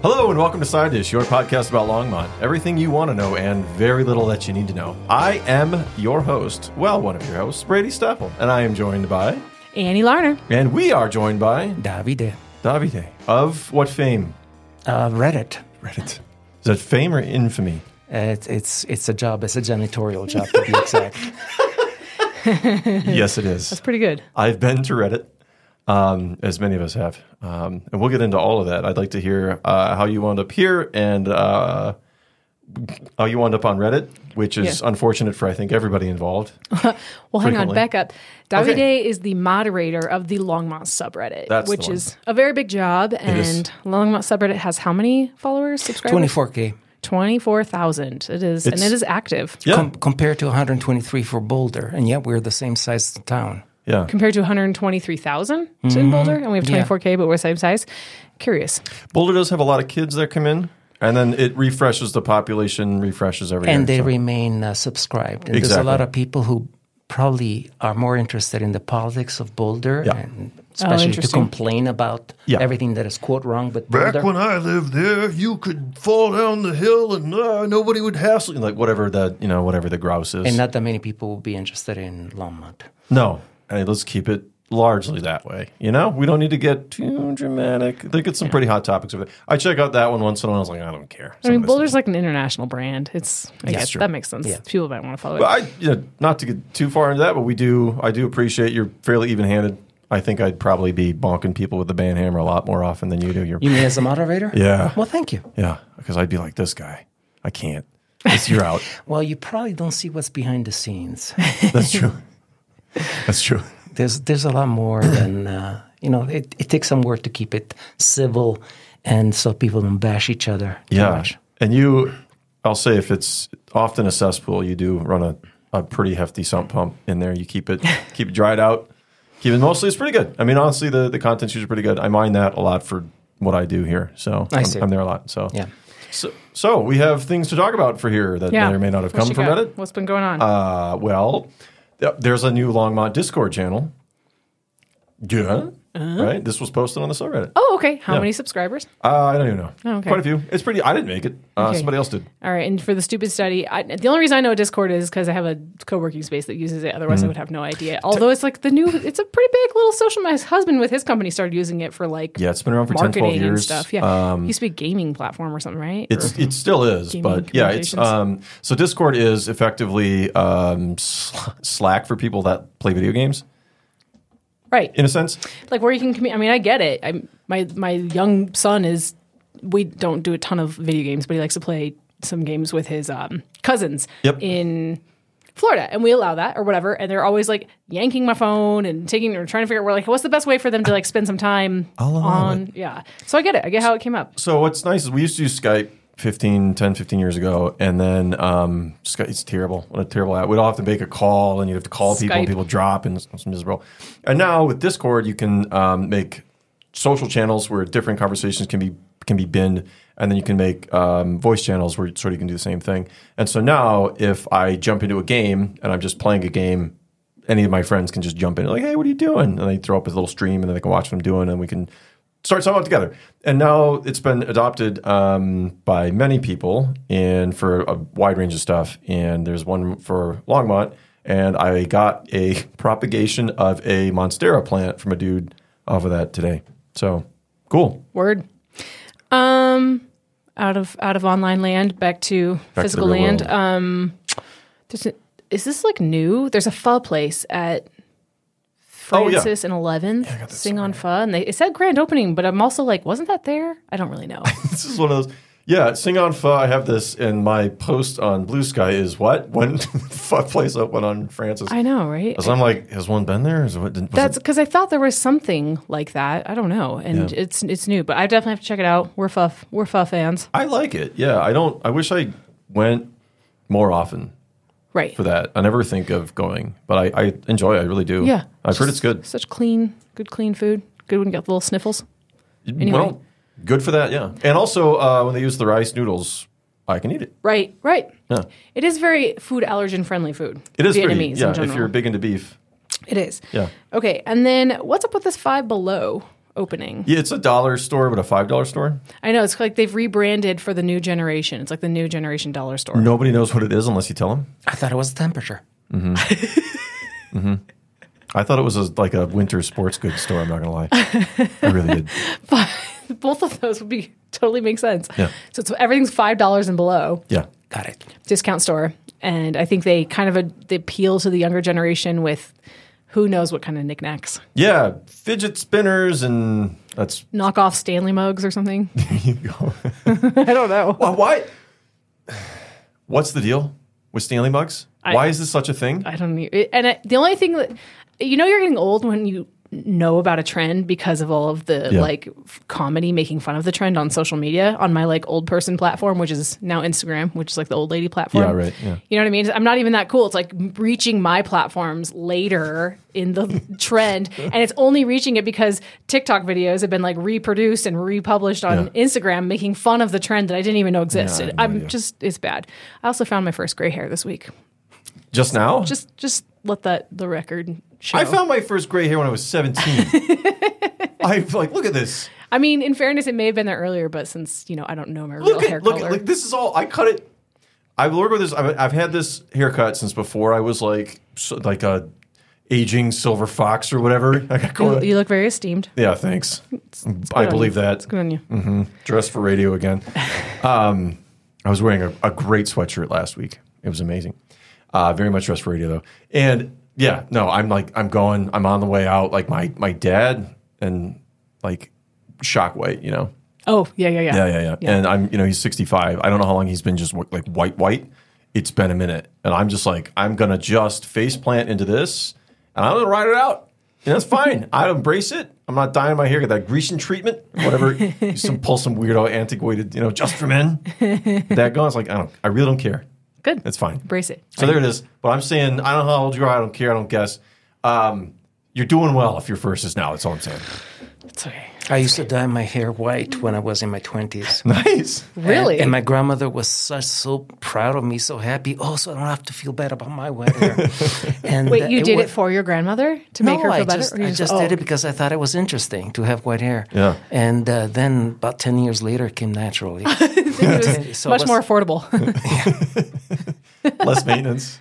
Hello and welcome to Side Dish, your podcast about Longmont. Everything you want to know and very little that you need to know. I am your host, well, one of your hosts, Brady Staple, and I am joined by, Annie Larner. and we are joined by Davide. Davide. Of what fame? Uh, Reddit. Reddit. Is that fame or infamy? Uh, it's, it's it's a job. It's a janitorial job to be exact. yes, it is. That's pretty good. I've been to Reddit, um, as many of us have, um, and we'll get into all of that. I'd like to hear uh, how you wound up here and uh, how you wound up on Reddit, which is Yeah. unfortunate for I think everybody involved. Well, hang on, back up. Davide Okay. is the moderator of the Longmont subreddit, That's which is a very big job. is. And Longmont subreddit has how many followers, subscribers? Twenty four k 24,000. It is, and It's- active Yeah, compared to 123 for Boulder, and yet we're the same size town. Yeah. compared to 123,000 Mm-hmm. in Boulder, and we have 24K, but we're the same size. Curious. Boulder does have a lot of kids that come in, and then it refreshes the population, refreshes every and year. they so- remain uh, subscribed. And there's a lot of people who probably are more interested in the politics of Boulder, Yeah. and especially to complain about Yeah. everything that is quote wrong. But Back Boulder, when I lived there, you could fall down the hill and uh, nobody would hassle you. Like whatever the you know whatever the grouse is. and not that many people will be interested in Longmont. no, hey, let's keep it largely that way. You know, we don't need to get too dramatic. They get some pretty hot topics over there. I check out that one once in a while. I was like, I don't care. I Some mean, of this Boulder's like an international brand. It's, I guess true. that makes sense. Yeah. People might want to follow it. But I, you know, not to get too far into that, but we do. I do appreciate you're fairly even-handed. I think I'd probably be bonking people with the ban hammer a lot more often than you do. You're, You mean as a moderator? yeah, Well, thank you. yeah, because I'd be like this guy. I can't. It's, you're out. Well, you probably don't see what's behind the scenes. That's true. That's true. there's there's a lot more than uh, you know. It, it takes some work to keep it civil, and so people don't bash each other too Yeah, much. and you, I'll say if it's often a cesspool, you do run a, a pretty hefty sump pump in there. You keep it keep it dried out. Keep it mostly. It's pretty good. I mean, honestly, the the content's usually pretty good. I mind that a lot for what I do here. So I. I'm there a lot. So Yeah. So, so we have things to talk about for here that yeah. may or may not have come from? Reddit. What's been going on? Uh, well, there's a new Longmont Discord channel. Yeah. Right. This was posted on the subreddit. oh, okay. How yeah. many subscribers? Uh, I don't even know. Oh, okay. Quite a few. It's pretty. I didn't make it. Uh, Okay. Somebody else did. All right, and for the stupid study, I, the only reason I know Discord is because I have a co-working space that uses it. Otherwise, I Mm-hmm. would have no idea. Although it's like the new, it's a pretty big little social. My husband with his company started using it for like Yeah, it's been around for 10, marketing 12 years. and stuff. Yeah, Um, used to be a gaming platform or something, right? It's Or- it still is, but yeah, it's um. So Discord is effectively um Slack for people that play video games, right, in a sense. like where you can. commu- I mean, I get it. I my my young son is. We don't do a ton of video games, but he likes to play some games with his um, cousins Yep. in Florida, and we allow that or whatever. And they're always like yanking my phone and taking or trying to figure out where like what's the best way for them to like spend some time allow on. Yeah, so I get it. I get how it came up. So what's nice is we used to use Skype 15, 10, 15 years ago, and then um, Skype, it's terrible. What a terrible app. We'd all have to make a call, and you'd have to call people, and people drop, and it's, it's miserable. And now with Discord, you can um, make social channels where different conversations can be can be binned, and then you can make um, voice channels where sort of you can do the same thing. And so now, if I jump into a game and I'm just playing a game, any of my friends can just jump in, like, "Hey, what are you doing?" And they throw up a little stream, and then they can watch what I'm doing, and we can start something together. And now it's been adopted um, by many people and for a wide range of stuff. And there's one for Longmont, and I got a propagation of a monstera plant from a dude off of that today. So cool. Word. Um, out of out of online land back to Back physical real land. world. Um, there's a, is this like new? There's a pho place at Oh, yeah. Francis and 11th. got this Sing on pho, and they it said grand opening, but I'm also like, wasn't that there? I don't really know. This is one of those. Yeah, Sing on Pho. I have this, and my post on Bluesky is what when Pho place open on Francis. I know, right? So I'm like, has one been there? Is it, was That's because I thought there was something like that. I don't know, and Yeah. it's it's new, but I definitely have to check it out. We're pho we're pho fans, I like it. Yeah, I don't. I wish I went more often right? for that. I never think of going, but I, I enjoy it. I really do. Yeah, I've heard it's good. Such clean, good clean food. Good when you got the little sniffles. Anyway. Well, good for that. Yeah, and also uh, when they use the rice noodles, I can eat it. Right, right. Yeah, It is very food allergen friendly food. it is Vietnamese pretty. Yeah, if you're big into beef. It is. Yeah. Okay, and then what's up with this five below opening. Yeah, it's a dollar store, but a five dollar store. I know it's like they've rebranded for the new generation. It's like the new generation dollar store. Nobody knows what it is unless you tell them. I thought it was the temperature. Mm-hmm. Mm-hmm. I thought it was a, like a winter sports goods store. I'm not gonna lie, I really did. But both of those would be totally make sense. Yeah. So it's, everything's five dollars and below Yeah, Got it. discount store, and I think they kind of a, they appeal to the younger generation with who knows what kind of knickknacks, yeah, fidget spinners and that's knockoff Stanley mugs or something. you go. I don't know. Well, why? What's the deal with Stanley mugs? I- why is this such a thing? I don't need. And it, the only thing that you know, you're getting old when you know about a trend because of all of the Yeah. like f- comedy making fun of the trend on social media on my like old person platform, which is now Instagram, which is like the old lady platform. Yeah, right, yeah. You know what I mean? I'm not even that cool. It's like reaching my platforms later in the trend, and it's only reaching it because TikTok videos have been like reproduced and republished on Yeah. Instagram, making fun of the trend that I didn't even know existed. no I'm idea. just it's bad. I also found my first gray hair this week. Just now? Just just let that the record show. I found my first gray hair when I was 17. I like look at this. I mean, in fairness, it may have been there earlier, but since you know I don't know my real Look hair at look color, at like this is all I cut it. I've worked with this. I've, I've had this haircut since before I was like so, like a aging silver fox or whatever. I got you, you look very esteemed. Yeah, thanks. I Good on believe that. It's good on you. Mm. Dressed for radio again. Um, I was wearing a, a great sweatshirt last week. It was amazing. Uh, very much for radio though. And yeah, no, I'm like I'm going. I'm on the way out. Like my my dad and like shock white. You know. Oh yeah, yeah, yeah, Yeah, yeah, yeah, And I'm, you know, he's 65. I don't know how long he's been just like white, white. It's been a minute, and I'm just like, I'm gonna just face plant into this, and I'm gonna ride it out, and that's fine. I embrace it. I'm not dyeing my hair, get that greasing treatment, whatever. some pull some weirdo antiquated, you know, just for men. that it's like I don't, I really don't care. Good. It's fine. Embrace it. So there it is. But I'm saying, I don't know how old you are. I don't care. I don't guess. Um, you're doing well if your first is now. That's all I'm saying. It's okay. I used to dye my hair white when I was in my 20s. Nice. Really? And, and my grandmother was such so proud of me, so happy. Oh, so I don't have to feel bad about my white hair. and Wait, you did wa- it for your grandmother to make her feel I better? just, you I just oh, did it because I thought it was interesting to have white hair. Yeah. And uh, then about 10 years later, it came naturally. it was So much was- more affordable. Less maintenance.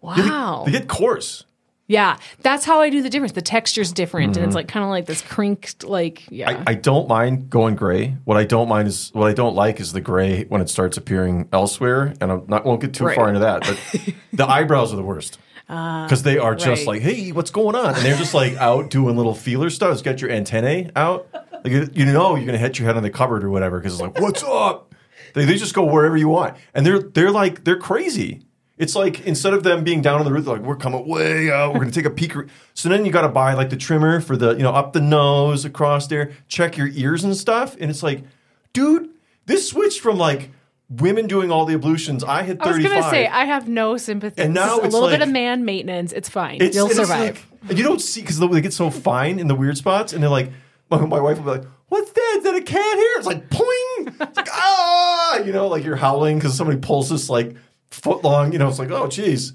wow. They get coarse. Yeah, that's how I do the difference. The texture's different, and it's like kind of like this crinked, like yeah. Mm-hmm. I, I don't mind going gray. What I don't mind is what I don't like is the gray when it starts appearing elsewhere, and I'm not won't get too Right. far into that. But the eyebrows are the worst because they are just right. like, hey, what's going on? And they're just like out doing little feeler stuff. It's got your antennae out. Like you, you know you're gonna hit your head on the cupboard or whatever because it's like, what's up? They, they just go wherever you want, and they're they're like they're crazy. It's like instead of them being down on the roof, they're like we're coming way out. We're gonna take a peek. So then you got to buy like the trimmer for the you know up the nose, across there, check your ears and stuff. And it's like, dude, this switched from like women doing all the ablutions. I had I was gonna say I have no sympathy. And now Just a it's little bit of man maintenance. It's fine. It's- You'll it's survive. like- and you don't see because they get so fine in the weird spots, and they're like, my, my wife will be like, "What's that? Is that a cat hair?" It's like, poing. It's like, ah, you know, like you're howling because somebody pulls this like foot long. You know, it's like, oh, geez.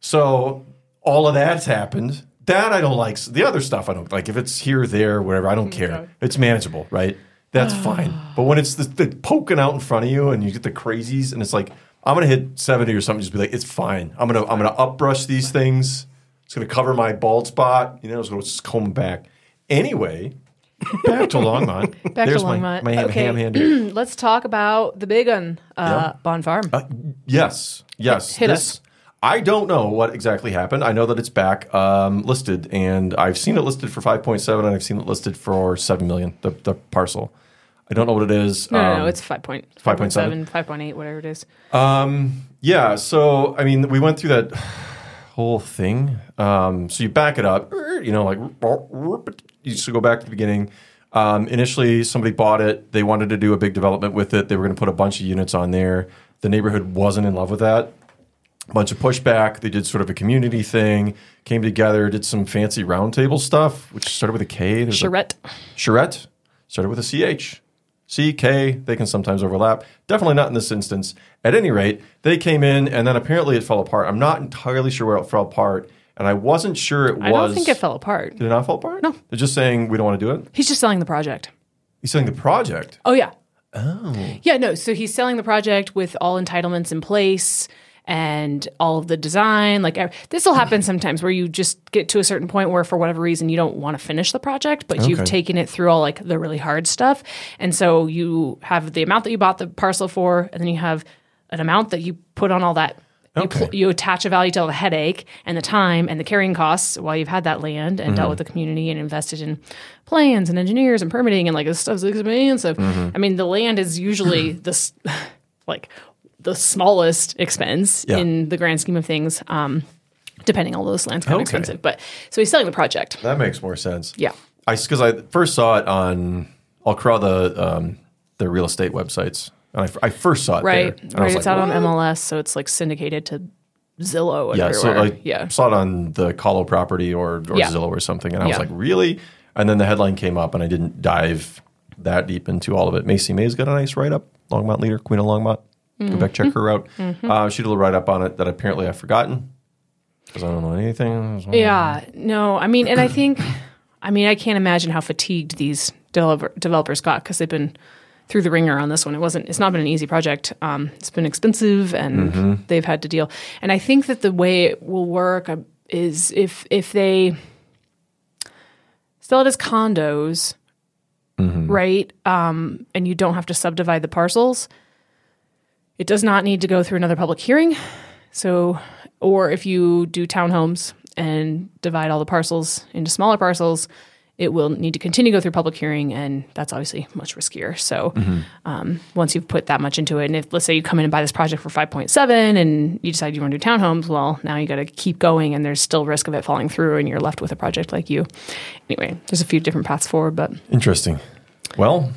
So all of that's happened. That I don't like. The other stuff I don't like. If it's here, there, whatever, I don't care. It's manageable, right? That's fine. But when it's the, the poking out in front of you and you get the crazies, and it's like, I'm gonna hit 70 or something, just be like, it's fine. I'm gonna I'm gonna upbrush these things. It's gonna cover my bald spot. You know, it's gonna just comb back. Anyway, back to Longmont. Back There's to Longmont. my ham, Okay. ham. Let's talk about the big one, uh, Bond Farm. Yes, yes. Hit this, I don't know what exactly happened. I know that it's back um, listed, and I've seen it listed for 5.7, and I've seen it listed for 7 million. The, the parcel. I don't know what it is. no, no, Um, no, it's 5 point, 5.7? 5.7, 5.8, whatever it is. Um, Yeah, so I mean, we went through that whole thing. Um, so you back it up, you know, like you just go back to the beginning. Um, initially, somebody bought it. They wanted to do a big development with it. They were going to put a bunch of units on there. The neighborhood wasn't in love with that. A bunch of pushback. They did sort of a community thing. Came together, did some fancy roundtable stuff, which started with a K. There's a- Charrette. Charrette started with a CH. CK, they can sometimes overlap. Definitely not in this instance. At any rate, they came in and then apparently it fell apart. I'm not entirely sure where it fell apart. And I wasn't sure it was. I don't think it fell apart. Did it not fall apart? No. They're just saying we don't want to do it. He's just selling the project. He's selling the project. Oh yeah. Oh. Yeah, no. So he's selling the project with all entitlements in place and all of the design. Like this will happen sometimes where you just get to a certain point where for whatever reason you don't want to finish the project, but you've taken it through all like the really hard stuff. And so you have the amount that you bought the parcel for, and then you have an amount that you put on all that. You, pl- you attach a value to all the headache and the time and the carrying costs while you've had that land and Mm-hmm. dealt with the community and invested in plans and engineers and permitting and like this stuff's expensive. Mm-hmm. I mean, the land is usually this like the smallest expense Yeah. in the grand scheme of things. Um, depending on those lands kind of Okay. expensive, but so he's selling the project. That makes more sense. Yeah. I because I first saw it on I'll crawl the um, the real estate websites. And I, I first saw it Right, there. And right. It's like, out on MLS, so it's like syndicated to Zillow. And Yeah, so. I yeah, saw it on the Colo property or, or Yeah. Zillow or something, and I was Yeah. like, really? And then the headline came up, and I didn't dive that deep into all of it. Macy May's got a nice write up. Longmont leader, Queen of Longmont. Go Mm-hmm. back check her out. Uh, she did a write up on it that apparently I've forgotten because I don't know anything. Yeah, no, I mean, and I think, I mean, I can't imagine how fatigued these developer, developers got because they've been through the ringer on this one. It wasn't, it's not been an easy project. Um, it's been expensive, and they've had to deal. And I think that the way it will work uh, is if if they sell it as condos, right, um, and you don't have to subdivide the parcels. It does not need to go through another public hearing. So, or if you do townhomes and divide all the parcels into smaller parcels, it will need to continue to go through public hearing, and that's obviously much riskier. So, um, once you've put that much into it, and if let's say you come in and buy this project for five point seven, and you decide you want to do townhomes, well, now you got to keep going, and there's still risk of it falling through, and you're left with a project like you. Anyway, there's a few different paths forward, but Interesting. Well,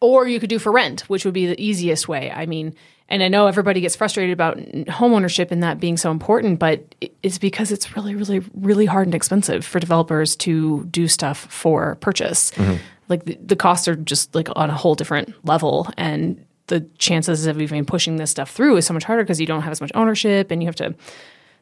or you could do for rent, which would be the easiest way. I mean, and I know everybody gets frustrated about home ownership and that being so important, but it's because it's really, really, really hard and expensive for developers to do stuff for purchase. Mm-hmm. Like the, the costs are just like on a whole different level, and the chances of even pushing this stuff through is so much harder because you don't have as much ownership, and you have to.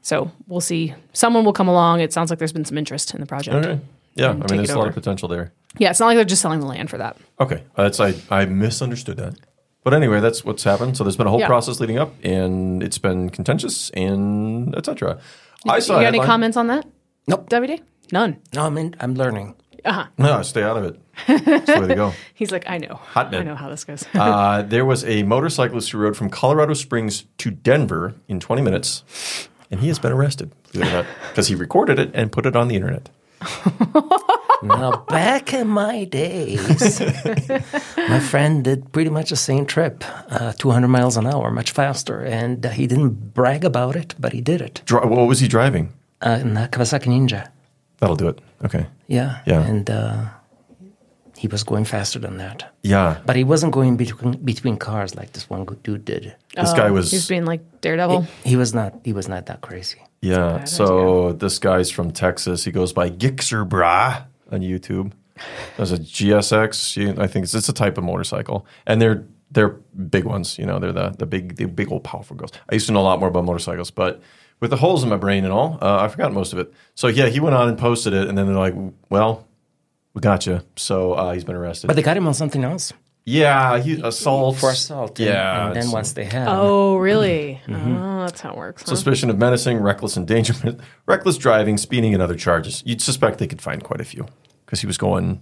So we'll see. Someone will come along. It sounds like there's been some interest in the project. okay. Yeah, I mean, there's a lot of potential there. Yeah, it's not like they're just selling the land for that. Okay, that's I I misunderstood that. But anyway, that's what's happened. So there's been a whole Yeah. process leading up, and it's been contentious and etc. I You saw. got a any headline- comments on that? Nope. WD? None. No, I'm in, I'm learning. No, stay out of it. That's the way to go. He's like, I know. Hotbed. I know how this goes. Uh, there was a motorcyclist who rode from Colorado Springs to Denver in 20 minutes, and he has been arrested, believe it or not, because he recorded it and put it on the internet. Now, back in my days, my friend did pretty much the same trip, uh, 200 miles an hour, much faster. And uh, he didn't brag about it, but he did it. Dri- what was he driving? Uh, a Kawasaki Ninja. That'll do it. Okay. Yeah. Yeah. And uh, he was going faster than that. Yeah. But he wasn't going between, between cars like this one dude did. This guy was. He's being like Daredevil. He was not. He was not that crazy. Yeah. So this guy's from Texas. He goes by Gixxer Bra on YouTube. There's a GSX. I think it's, it's a type of motorcycle, and they're they're big ones. You know, they're the the big the big old powerful girls. I used to know a lot more about motorcycles, but with the holes in my brain and all, uh, I forgot most of it. So yeah, he went on and posted it, and then they're like, "Well, we got you." So uh, he's been arrested. But they got him on something else yeah, he assault for assault. and- Yeah, And, then once they have. Oh, really? Mm-hmm. Oh, that's how it works. huh? Suspicion of menacing, reckless endangerment, reckless driving, speeding, and other charges. You'd suspect they could find quite a few because he was going.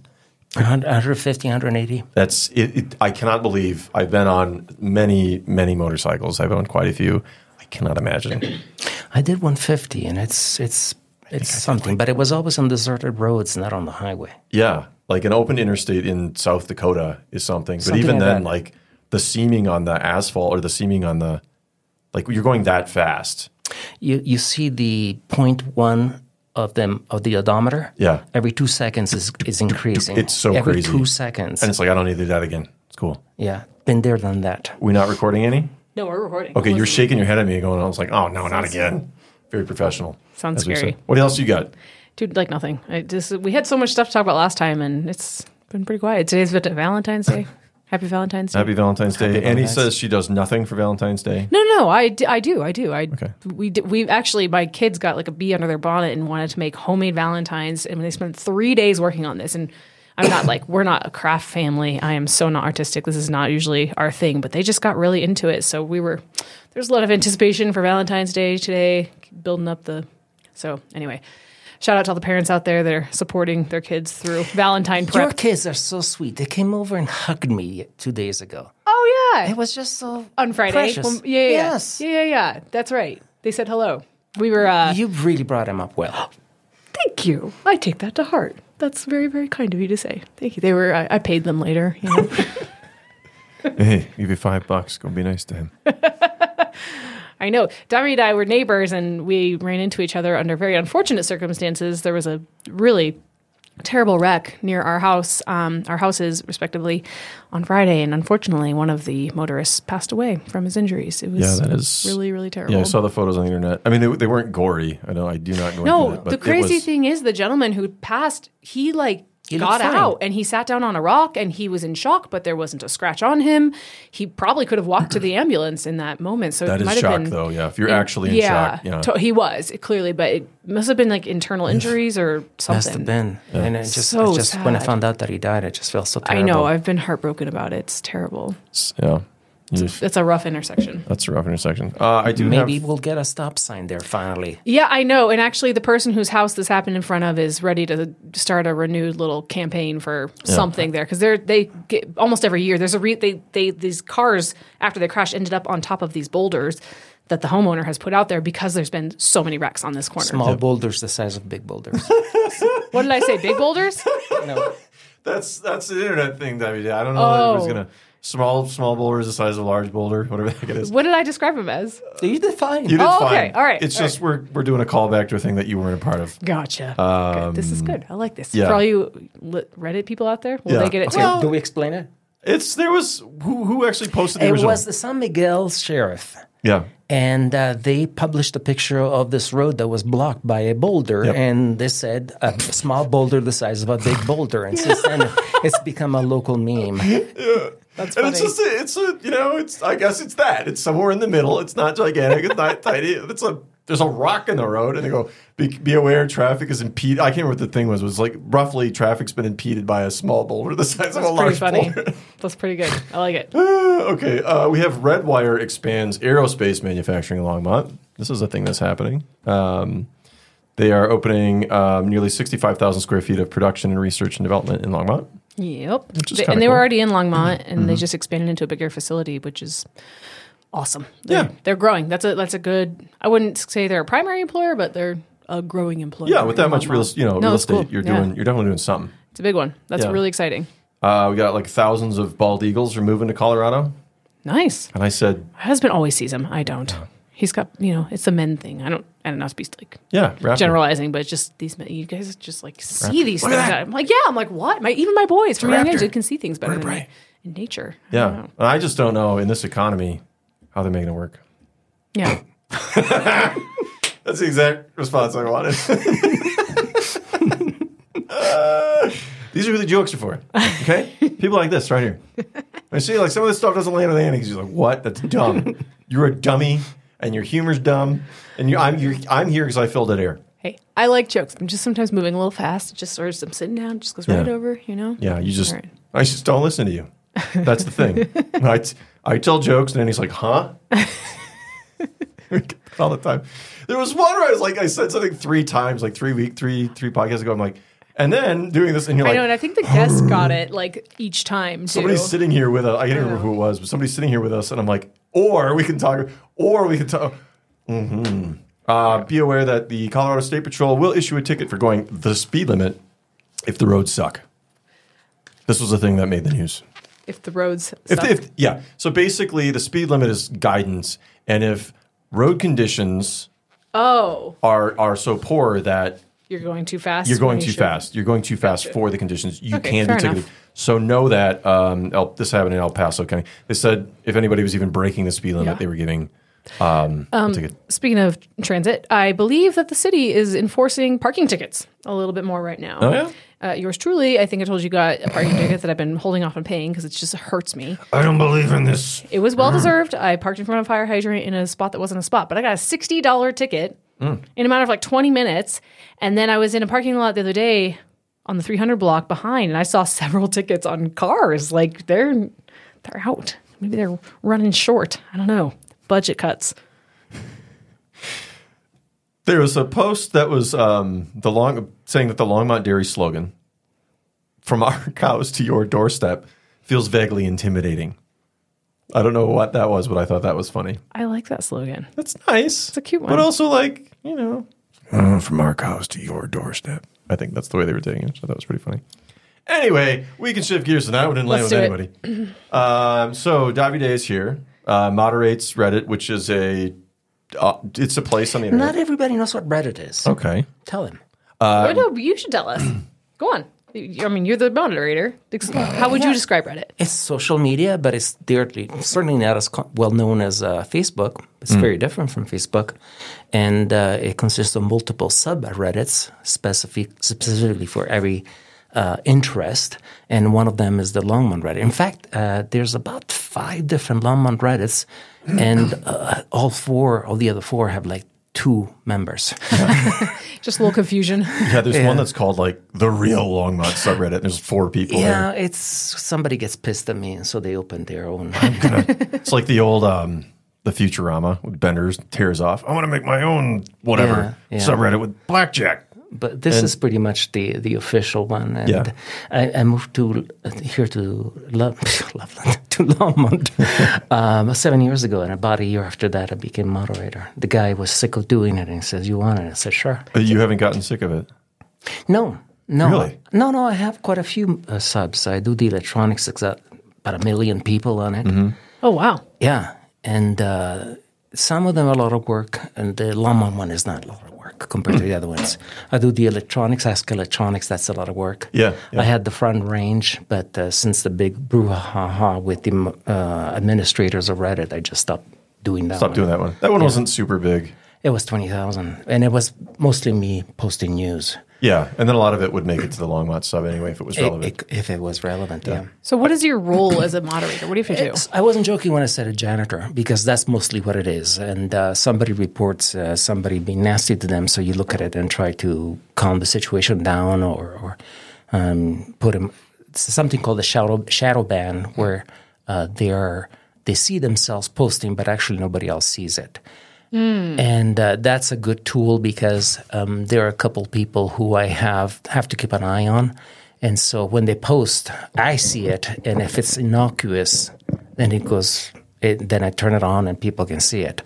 100 150, 180. That's it, it. I cannot believe I've been on many, many motorcycles. I've owned quite a few. I cannot imagine. I did 150, and it's it's it's something. But it was always on deserted roads, not on the highway. Yeah, like an open interstate in South Dakota is something. But even like then, that. like the seaming on the asphalt or the seaming on the, like you're going that fast. You you see the point one of them of the odometer. Yeah. Every two seconds is is increasing. It's so Every crazy. two seconds. And it's like I don't need to do that again. It's cool. yeah, been there, done that. We not recording any? no, we're recording. Okay, you're shaking your head at me, going. I was like, "Oh no, not again." Very professional. Sounds scary. What else you got? Dude, like nothing. I just we had so much stuff to talk about last time, and it's been pretty quiet. Today's Valentine's Day. Happy Valentine's Day. Happy Valentine's Day. Happy Annie Valentine's. says she does nothing for Valentine's Day. No, no, no. I, d- I do. I do. I Okay. we d- we actually my kids got like a bee under their bonnet and wanted to make homemade valentines and they spent 3 days working on this and I'm not like we're not a craft family. I am so not artistic. This is not usually our thing, but they just got really into it. So we were there's a lot of anticipation for Valentine's Day today, building up the So, anyway, shout out to all the parents out there that are supporting their kids through Valentine Your kids are so sweet. They came over and hugged me two days ago. Oh yeah. It was just so on Friday. Well, yeah, yeah, yeah. Yes. yeah, yeah, yeah. That's right. They said hello. We were. uh You really brought them up well. Thank you. I take that to heart. That's very, very kind of you to say. Thank you. They were. I, I paid them later. You know. Hey, give you five bucks. Go be nice to him. I know. Dami and I were neighbors, and we ran into each other under very unfortunate circumstances. There was a really terrible wreck near our house, um, our houses, respectively, on Friday, and unfortunately, one of the motorists passed away from his injuries. It was Yeah, that is really, really terrible. Yeah, I saw the photos on the internet. I mean, they, they weren't gory. I know I do not go No, into that, the crazy was- thing is the gentleman who passed, he like He got out and he sat down on a rock and he was in shock, but there wasn't a scratch on him. He probably could have walked to the ambulance in that moment. So That it is might have shock, been, though. Yeah, if you're actually in shock. Yeah. to- he was clearly, but it must have been like internal injuries or something. Must have been. And it just, So I just when I found out that he died, I just felt so terrible. I know. I've been heartbroken about it. It's terrible. yeah. You- It's a rough intersection. that's a rough intersection. Uh, I do Maybe have. we'll get a stop sign there finally. Yeah, I know. And actually, the person whose house this happened in front of is ready to start a renewed little campaign for something there because they're they get, almost every year there's a re, they they these cars after they crash ended up on top of these boulders that the homeowner has put out there because there's been so many wrecks on this corner. Small boulders the size of big boulders. What did I say? Big boulders? no. That's that's the internet thing, David. I don't know that it was Oh. gonna small small boulder is the size of a large boulder, whatever the heck it is. What did I describe them as? You did fine. You did Oh, fine. okay. All right. It's All just we're we're doing a callback to a thing that you weren't a part of. Gotcha. good. This is good. I like this. Um, yeah. For all you Reddit people out there, will Yeah. they get it too? Well, Do we explain it? It's there was who who actually posted the It original. was the San Miguel sheriff. yeah. And uh, they published a picture of this road that was blocked by a boulder, Yep. and they said a small boulder the size of a big boulder. And since then, it's become a local meme. That's And funny. it's just a, it's a you know it's I guess it's that it's somewhere in the middle. It's not gigantic. It's not tiny. It's a there's a rock in the road, and they go be, be aware traffic is impeded. I can't remember what the thing was. It was like roughly traffic's been impeded by a small boulder the size of a That's pretty large funny. boulder. That's pretty good. I like it. okay, uh, we have Redwire expands aerospace manufacturing in Longmont. This is a thing that's happening. Um, they are opening um, nearly 65,000 square feet of production and research and development in Longmont. Yep. They- and they cool. were already in Longmont, and Mm-hmm. they just expanded into a bigger facility, which is awesome. They're, Yeah. they're growing. That's a that's a good. I wouldn't say they're a primary employer, but they're a growing employer. Yeah, with that much real, you know, No, real estate, cool. you're Yeah. doing, you're definitely doing something. It's a big one. That's Yeah. really exciting. Uh, we got like thousands of bald eagles are moving to Colorado, Nice. and I said, My husband always sees them. I don't. He's got you know, it's a men thing. I don't. I don't know. It's be like yeah, generalizing, but it's just these men. You guys just like see these Look things. I'm like, yeah. I'm like, what? My even my boys from young age, they can see things better than me in nature. I don't Yeah, know. and I just don't know in this economy how they're making it work. Yeah. That's the exact response I wanted. Uh, these are who the jokes are for. Okay, people like this right here. I see, like some of this stuff doesn't land on with Annie. She's like, "What? That's dumb. You're a dummy, and your humor's dumb, and you I'm you're, I'm here because I filled that air." Hey, I like jokes. I'm just sometimes moving a little fast. It just sort of I'm sitting down, just goes right Yeah. over. You know. Yeah, you just. I just don't listen to you. That's the thing. I, t- I tell jokes, and then he's like, "Huh." All the time. There was one where I was like, I said something three times, like three week, three three podcasts ago. I'm like, and then doing this, and you're I like, I know, and I think the guest got it like each time too. somebody's sitting here with us. I can't remember who it was, but somebody's sitting here with us, and I'm like, or we can talk, or we can talk. hmm Uh, be aware that the Colorado State Patrol will issue a ticket for going the speed limit if the roads suck. This was the thing that made the news. if the roads. If, suck. if yeah, so basically the speed limit is guidance, and if road conditions oh, are are so poor that you're going too fast. you're going when you too fast. You're going too fast for the conditions. You Okay, can be ticketed. enough. So know that um, El, this happened in El Paso County. They said if anybody was even breaking the speed limit, Yeah. they were giving Um, I'll. Speaking of transit, I believe that the city is enforcing parking tickets a little bit more right now. Oh, yeah? Uh, yours truly, I think I told you got a parking ticket that I've been holding off on paying because it just hurts me. I don't believe in this. It was well deserved. I parked in front of a fire hydrant in a spot that wasn't a spot, but I got a sixty dollar ticket in a matter of like twenty minutes. And then I was in a parking lot the other day on the three hundred block behind, and I saw several tickets on cars. Like they're they're out. Maybe they're running short. I don't know. Budget cuts. There was a post that was um, the long saying that the Longmont Dairy slogan, "From our cows to your doorstep," feels vaguely intimidating. I don't know what that was, but I thought that was funny. I like that slogan. That's nice. It's a cute one. but also like you know, uh, from our cows to your doorstep. I think that's the way they were taking it. So that was pretty funny. Anyway, we can shift gears to that. We didn't land Let's with do anybody. um, so Davide is here. Uh, moderates Reddit, which is a uh, it's a place on the internet. Not everybody knows what Reddit is. okay. Tell him. oh, no, you should tell us. Go on. I mean, you're the moderator. How would you describe Reddit? It's social media, but it's certainly certainly not as well known as uh, Facebook. It's very different from Facebook, and uh, it consists of multiple subreddits specific specifically for every uh, interest. And one of them is the Longmont Reddit. In fact, uh, there's about five different Longmont Reddits, and uh, all four of the other four have like two members. Just a little confusion. Yeah, there's one that's called like the real Longmont subreddit. And There's four people yeah, there. it's somebody gets pissed at me, and so they open their own. It's like the old um, the Futurama with Bender's tears off. I want to make my own whatever Yeah, yeah. subreddit with blackjack. But this is pretty much the, the official one. And Yeah. I, I moved to here to Lo- Loveland, to Longmont um, seven years ago. And about a year after that, I became moderator. The guy was sick of doing it and he says, You want it? I said, Sure. But you haven't gotten sick of it. No, no. Really? No, no, I have quite a few uh, subs. I do the electronics, it's got about a million people on it. Oh, wow. Yeah. And uh, some of them are a lot of work, and the Longmont one is not a lot of work compared to the other ones. I do the electronics, I Ask Electronics, that's a lot of work. Yeah, yeah. I had the front range, but uh, since the big brouhaha with the uh, administrators of Reddit, I just stopped doing that Stop doing that one. That one wasn't super big. It was 20,000, and it was mostly me posting news. Yeah, and then a lot of it would make it to the Longmont sub anyway if it was relevant. it- if it was relevant, yeah. So, what is your role as a moderator? What do you have to do? I wasn't joking when I said a janitor because that's mostly what it is. And uh, somebody reports uh, somebody being nasty to them, so you look at it and try to calm the situation down or, or um, put them. Something called the shadow shadow ban, where uh, they are they see themselves posting, but actually nobody else sees it. And uh, that's a good tool because um, there are a couple people who I have have to keep an eye on, and so when they post, I see it, and if it's innocuous, then it goes. It, then I turn it on and people can see it.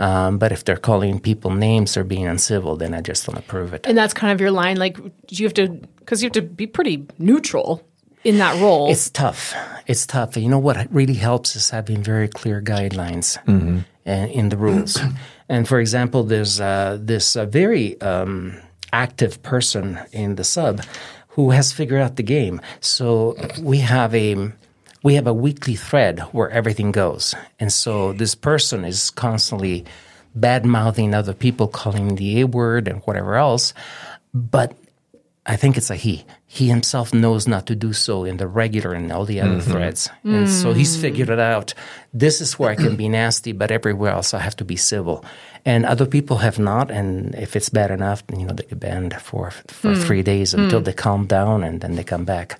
Um, but if they're calling people names or being uncivil, then I just don't approve it. And that's kind of your line. Like, you have to, because you have to be pretty neutral in that role. It's tough. It's tough. You know what really helps is having very clear guidelines and in the rules. and for example, there's uh, this uh, very um, active person in the sub who has figured out the game. So we have a we have a weekly thread where everything goes, and so this person is constantly bad mouthing other people, calling the A word and whatever else, but I think it's a he. He himself knows not to do so in the regular and all the other mm-hmm. threads. And so he's mm. figured it out. This is where I can be nasty, but everywhere else I have to be civil. And other people have not. And if it's bad enough, you know, they get banned for, for mm. three days until mm. they calm down and then they come back.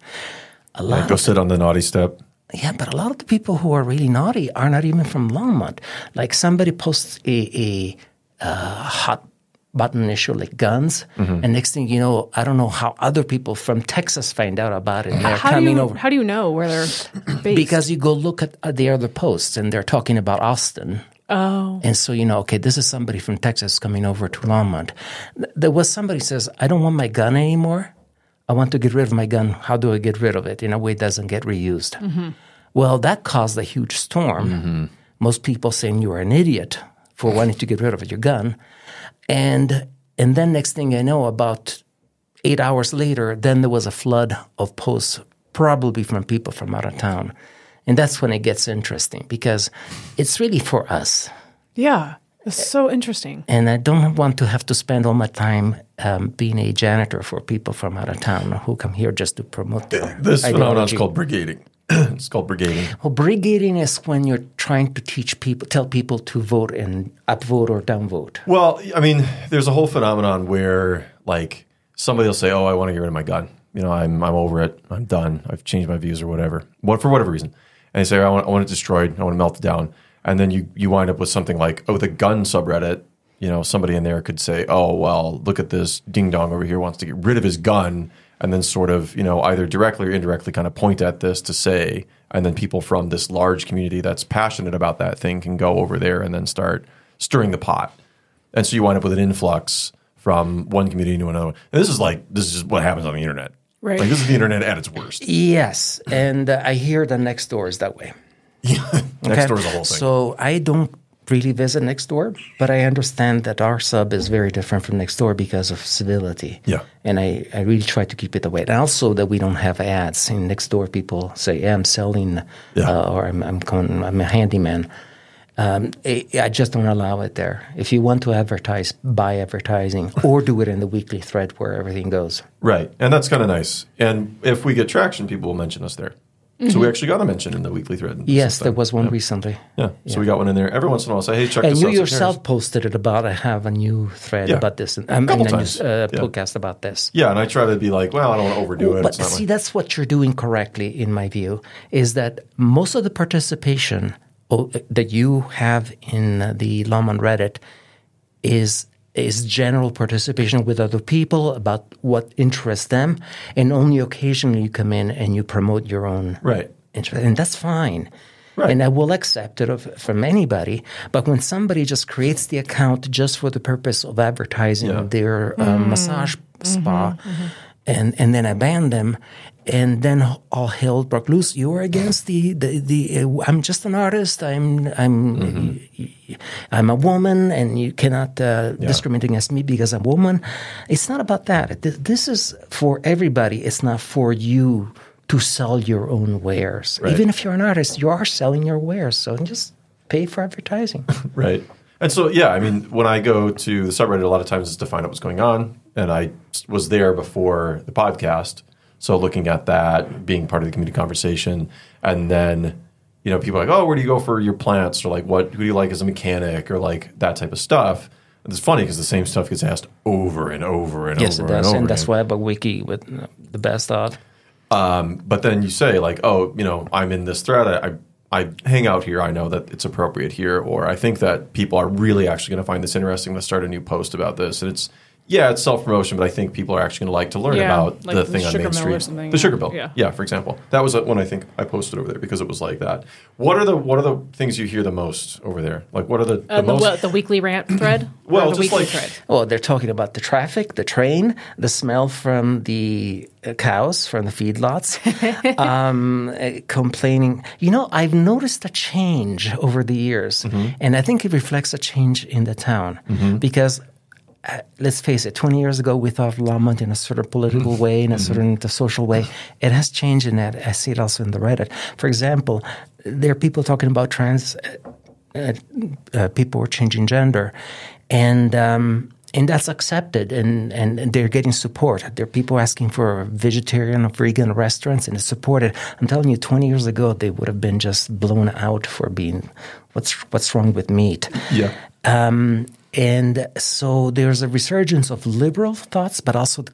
A lot Like, go sit on the naughty step. yeah, but a lot of the people who are really naughty are not even from Longmont. Like somebody posts a, a uh, hot button issue like guns, Mm-hmm. and next thing you know, I don't know how other people from Texas find out about it. They're how do you over how do you know where they're based? because you go look at uh, the other posts and they're talking about Austin. oh, And so you know, okay, this is somebody from Texas coming over to Longmont. There was somebody says, I don't want my gun anymore. I want to get rid of my gun. How do I get rid of it in a way it doesn't get reused? Well, that caused a huge storm. Most people saying you are an idiot for wanting to get rid of your gun, and and then next thing I know, about eight hours later, then there was a flood of posts, probably from people from out of town. And that's when it gets interesting because it's really for us. Yeah. It's so interesting. And I don't want to have to spend all my time um, being a janitor for people from out of town who come here just to promote their This phenomenon is called brigading. it's called brigading. Well, brigading is when you're trying to teach people, tell people to vote and upvote or downvote. Well, I mean, there's a whole phenomenon where like somebody will say, "Oh, I want to get rid of my gun. You know, I'm I'm over it. I'm done. I've changed my views or whatever. What for whatever reason." And they say, "I want I want it destroyed. I want to melt it down." And then you you wind up with something like, "Oh, the gun subreddit." You know, somebody in there could say, "Oh, well, look at this ding dong over here wants to get rid of his gun." And then sort of, you know, either directly or indirectly kind of point at this to say, and then people from this large community that's passionate about that thing can go over there and then start stirring the pot. And so you wind up with an influx from one community to another. And this is like this is what happens on the internet. Right. Like this is the internet at its worst. Yes, and uh, I hear the Nextdoor is that way. yeah Nextdoor is a whole thing. So I don't really visit Nextdoor, but I understand that our sub is very different from Nextdoor because of civility. Yeah. And I, I really try to keep it away. And also that we don't have ads. In Nextdoor, people say, yeah, I'm selling Yeah. uh, or I'm, I'm, going, I'm a handyman. Um, I, I just don't allow it there. If you want to advertise, buy advertising or do it in the weekly thread where everything goes. right. And that's kind of nice. And if we get traction, people will mention us there. So we actually got a mention in the weekly thread. Mm-hmm. Yes, there was one Yeah. recently. Yeah. So we got one in there. Every once in a while, say, "Hey, check And this you out." It's like, yourself posted it about I have a new thread Yeah. about this, and I mean, Couple a new uh, Yeah. podcast about this. Yeah, and I try to be like, "Well, I don't want to overdo it." But see, that's what you're doing correctly, in my view, is that most of the participation that you have in the Longmont Reddit is is general participation with other people about what interests them, and only occasionally you come in and you promote your own Right. interest, and that's fine. Right. And I will accept it of, from anybody. But when somebody just creates the account just for the purpose of advertising Yeah. their um, massage spa, mm-hmm. Mm-hmm. And and then I banned them, and then all hell broke loose. You are against the the, the uh, I'm just an artist. I'm I'm I'm a woman, and you cannot uh, discriminate against me because I'm a woman. It's not about that. This is for everybody. It's not for you to sell your own wares. Right. Even if you're an artist, you are selling your wares. So just pay for advertising. Right. And so, yeah, I mean, when I go to the subreddit, a lot of times it's to find out what's going on. And I was there before the podcast. So looking at that, being part of the community conversation. And then, you know, people are like, oh, where do you go for your plants? Or like, what, who do you like as a mechanic? Or like that type of stuff. And it's funny because the same stuff gets asked over and over and yes, over it does. and over. And that's again. why I a wiki with the best of. Um, but then you say like, oh, you know, I'm in this thread. I, I I hang out here. I know that it's appropriate here, or I think that people are really actually going to find this interesting. Let's start a new post about this. And it's yeah, it's self promotion, but I think people are actually going to like to learn Yeah, about like the the thing on sugar Main mill or Street, something, the yeah. sugar bill. Yeah. yeah, for example, that was one I think I posted over there because it was like that. What are the what are the things you hear the most over there? Like what are the, the Uh, the, most? what, the weekly rant thread? Well, Or the just weekly like- thread. Oh, they're talking about the traffic, the train, the smell from the uh, cows from the feedlots, um, uh, complaining. You know, I've noticed a change over the years, and I think it reflects a change in the town because. Uh, let's face it, 20 years ago, we thought of Longmont in a sort of political way, in a certain social way. It has changed in that. I see it also in the Reddit. For example, there are people talking about trans uh, uh, people were changing gender, and um, and that's accepted, and, and and they're getting support. There are people asking for vegetarian or vegan restaurants, and it's supported. I'm telling you, 20 years ago, they would have been just blown out for being what's what's wrong with meat. yeah, Um, and so there's a resurgence of liberal thoughts, but also the,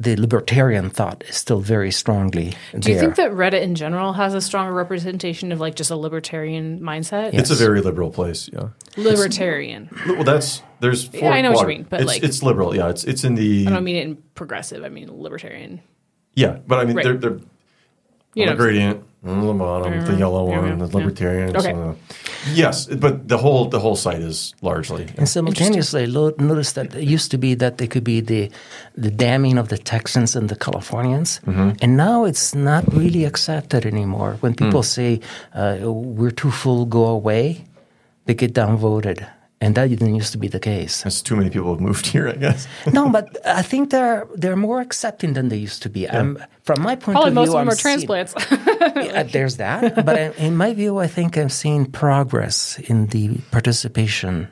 the libertarian thought is still very strongly there. Do you think that Reddit in general has a stronger representation of like just a libertarian mindset? it's a very liberal place. Yeah. Libertarian. Well, that's there's four I know what you mean, but it's, like- it's liberal. Yeah, it's it's in the I don't mean it in progressive. I mean libertarian. yeah, but I mean Right. they're they're You on know, the gradient, on the bottom, the yellow yeah, one, yeah, the yeah. libertarians. Okay. uh, yes, but the whole the whole site is largely And simultaneously, lo- notice that it used to be that they could be the the damning of the Texans and the Californians, and now it's not really accepted anymore. When people say uh, we're too full, go away, they get downvoted. And that didn't used to be the case. There's too many people have moved here, I guess. no, but I think they're they're more accepting than they used to be. Um, from my point Probably of most view, of them I'm are transplants. seeing- Yeah, there's that, but in- in my view, I think I'm seeing progress in the participation.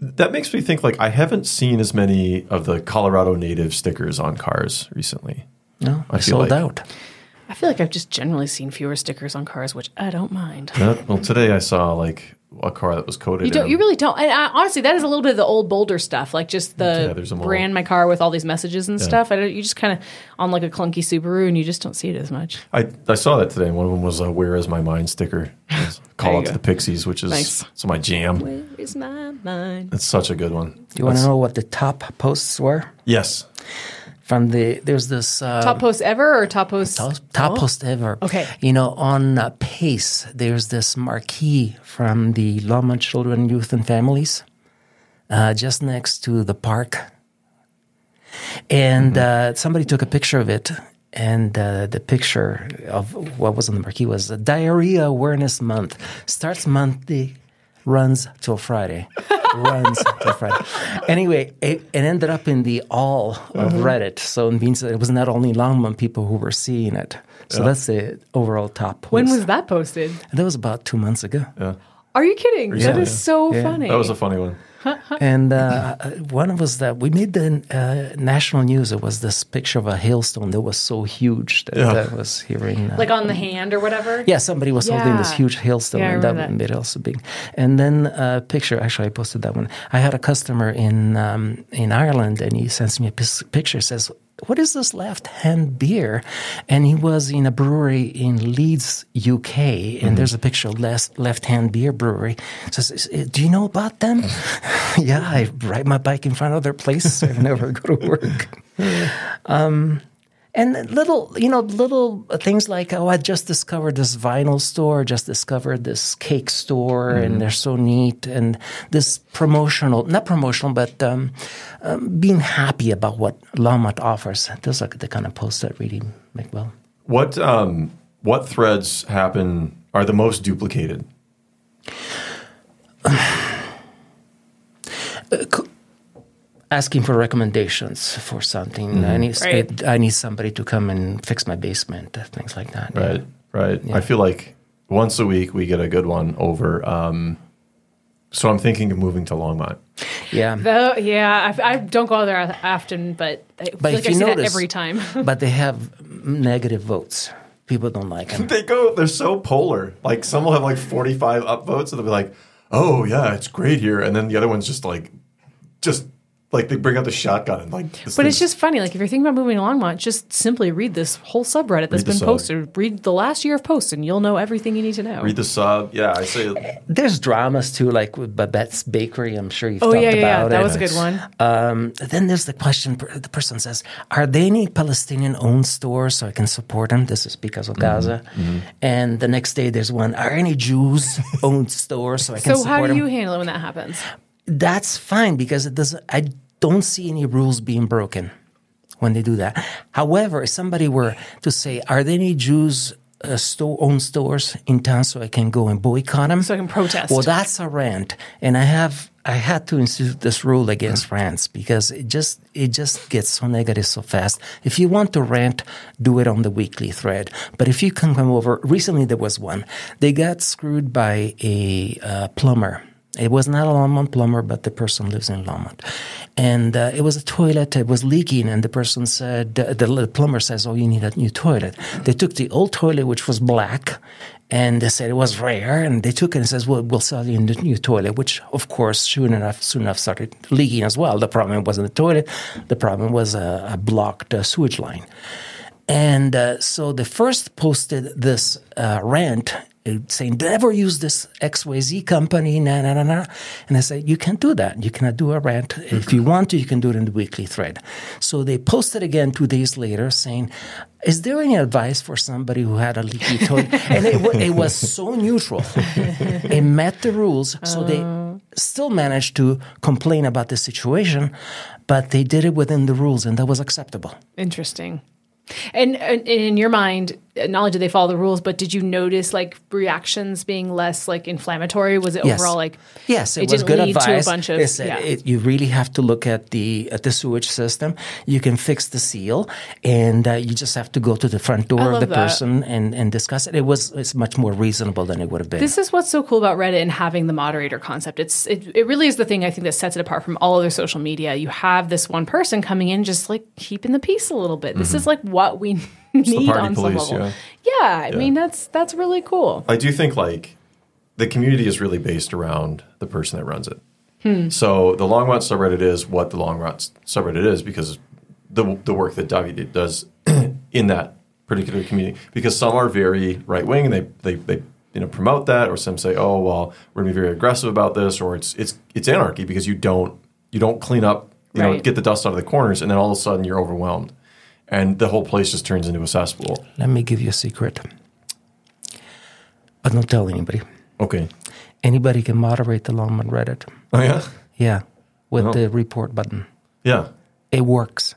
That makes me think like I haven't seen as many of the Colorado native stickers on cars recently. No, I I feel sold like- out. I feel like I've just generally seen fewer stickers on cars, which I don't mind. Yeah, well, today I saw like a car that was coated. You don't. in- You really don't. And I, honestly, that is a little bit of the old Boulder stuff, like just the there's them all. brand my car with all these messages and stuff. I don't. You just kind of on like a clunky Subaru, and you just don't see it as much. I, I saw that today. One of them was a "Where is my mind?" sticker. Call you out to the Pixies, which is Nice. it's my jam. Where is my mind? It's such a good one. Do you want to know what the top posts were Yes. From the? There's this uh, Top post ever or top post? top, top Oh. post ever. Okay. You know, on uh, Pace, there's this marquee from the Loma Children, Youth, and Families, uh, just next to the park. And uh, somebody took a picture of it, and uh, the picture of what was on the marquee was Diarrhea Awareness Month. Starts Monday, runs till Friday. runs till Friday. Anyway, it, it ended up in the all of mm-hmm. Reddit. So it means that it was not only Longmont people who were seeing it. So that's the overall top post. When was that posted? That was about two months ago. Yeah. Are you kidding? That Yeah. is so Yeah. funny. That was a funny one. And uh, one was that we made the uh, national news. It was this picture of a hailstone that was so huge that Yeah. that was hearing. Uh, like on the hand or whatever. yeah, somebody was holding this huge hailstone, Yeah, and that, remember that. made it also big. And then a picture. Actually, I posted that one. I had a customer in um, in Ireland, and he sends me a picture. Says, "What is this left-hand beer?" And he was in a brewery in Leeds, UK, Mm-hmm. and there's a picture of left left-hand beer brewery. Says, "Do you know about them?" yeah, I ride my bike in front of their place. I never go to work. And little, you know, little things like, oh, I just discovered this vinyl store, just discovered this cake store, and they're so neat. And this promotional, not promotional, but um, um, being happy about what Longmont offers. Those are the kind of posts that really make well. What um what threads happen are the most duplicated? Asking for recommendations for something. I need Right. I need somebody to come and fix my basement, things like that. yeah. Right. Right. I feel like once a week we get a good one over. Um, so I'm thinking of moving to Longmont. Though, Oh, yeah, I, I don't go there often, but I feel But like if I you see that notice- every time. but they have negative votes. People don't like them. They go. They're so polar. Like some will have like 45 upvotes, and they'll be like, "Oh yeah, it's great here," and then the other one's just like, just like they bring out the shotgun and like. this But it's just funny. Like if you're thinking about moving to Longmont, just simply read this whole subreddit that's Read the been sub. posted. Read the last year of posts, and you'll know everything you need to know. read the sub. Yeah, I say. There's dramas too, like with Babette's Bakery. I'm sure you've oh talked yeah, yeah, yeah. about That it. was a good one. Um, then there's the question. The person says, "Are there any Palestinian-owned stores so I can support them?" This is because of Gaza. Mm-hmm. And the next day, there's one. Are any Jews-owned stores so I can support them. So how do them? you handle it when that happens? That's fine because it doesn't. I don't see any rules being broken when they do that. However, if somebody were to say, "Are there any Jews?" Uh, store owned stores in town, so I can go and boycott them. So I can protest. Well, that's a rant, and I have I had to institute this rule against rants because it just it just gets so negative so fast. If you want to rant, do it on the weekly thread. But if you can come over, recently there was one. They got screwed by a uh, plumber. It was not a Longmont plumber, but the person lives in Longmont, and uh, it was a toilet. It was leaking, and the person said, the, the plumber says, "Oh, you need a new toilet." They took the old toilet, which was black, and they said it was rare, and they took it and says, "Well, we'll sell you a new toilet," which, of course, soon enough, soon enough started leaking as well. The problem wasn't the toilet; the problem was a, a blocked uh, sewage line. And uh, so the first posted this uh, rant Uh, saying, never use this XYZ company, na na na na. And I said, you can't do that. You cannot do a rant. If mm-hmm. you want to, you can do it in the weekly thread. So they posted again two days later saying, is there any advice for somebody who had a leaky toilet? and it, it was so neutral. it met the rules. So they oh. still managed to complain about the situation, but they did it within the rules, and that was acceptable. Interesting. And, and in your mind, not only did they follow the rules, but did you notice like reactions being less like inflammatory? Was it Yes. overall like Yes, it, it was good lead advice. to a bunch of It said yeah. it- you really have to look at the at the sewage system. You can fix the seal, and uh, you just have to go to the front door of the that. person and, and discuss it. It was it's much more reasonable than it would have been. This is what's so cool about Reddit and having the moderator concept. It's it, it really is the thing I think that sets it apart from all other social media. You have this one person coming in just like keeping the peace a little bit. This is like what we The need party on police, some level. yeah. Yeah, I mean that's that's really cool. I do think like the community is really based around the person that runs it. Hmm. So the long Longmont subreddit is what the long Longmont subreddit is because the the work that David does in that particular community. Because some are very right wing and they, they they you know promote that, or some say, oh well, we're gonna be very aggressive about this, or it's it's it's anarchy because you don't you don't clean up, you know, get the dust out of the corners, and then all of a sudden you're overwhelmed, and the whole place just turns into a cesspool. Let me give you a secret, but don't tell anybody. Okay. Anybody can moderate the Longmont Reddit. Oh yeah. Yeah, with Oh. the report button. Yeah. It works.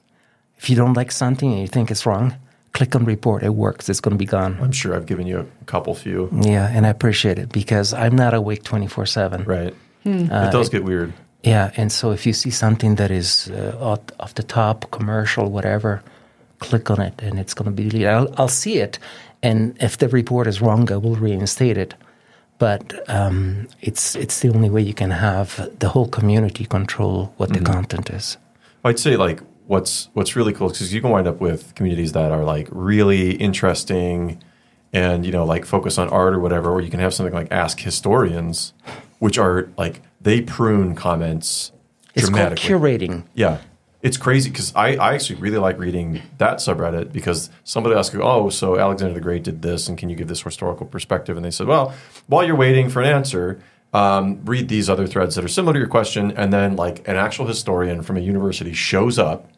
If you don't like something and you think it's wrong, click on report. It works. It's going to be gone. I'm sure I've given you a couple few. Yeah, and I appreciate it because I'm not awake 24 7. Right. Hmm. it does get weird. Yeah, and so if you see something that is uh, off, off the top, commercial, whatever, click on it and it's going to be deleted. I'll, I'll see it, and if the report is wrong, I will reinstate it. But um, it's it's the only way you can have the whole community control what the content is. I'd say like what's what's really cool because you can wind up with communities that are like really interesting and you know like focus on art or whatever, or you can have something like Ask Historians, which are like they prune comments It's called curating. Yeah. It's crazy because I, I actually really like reading that subreddit because somebody asked, oh, so Alexander the Great did this, and can you give this historical perspective? And they said, well, while you're waiting for an answer, um, read these other threads that are similar to your question. And then, like, an actual historian from a university shows up,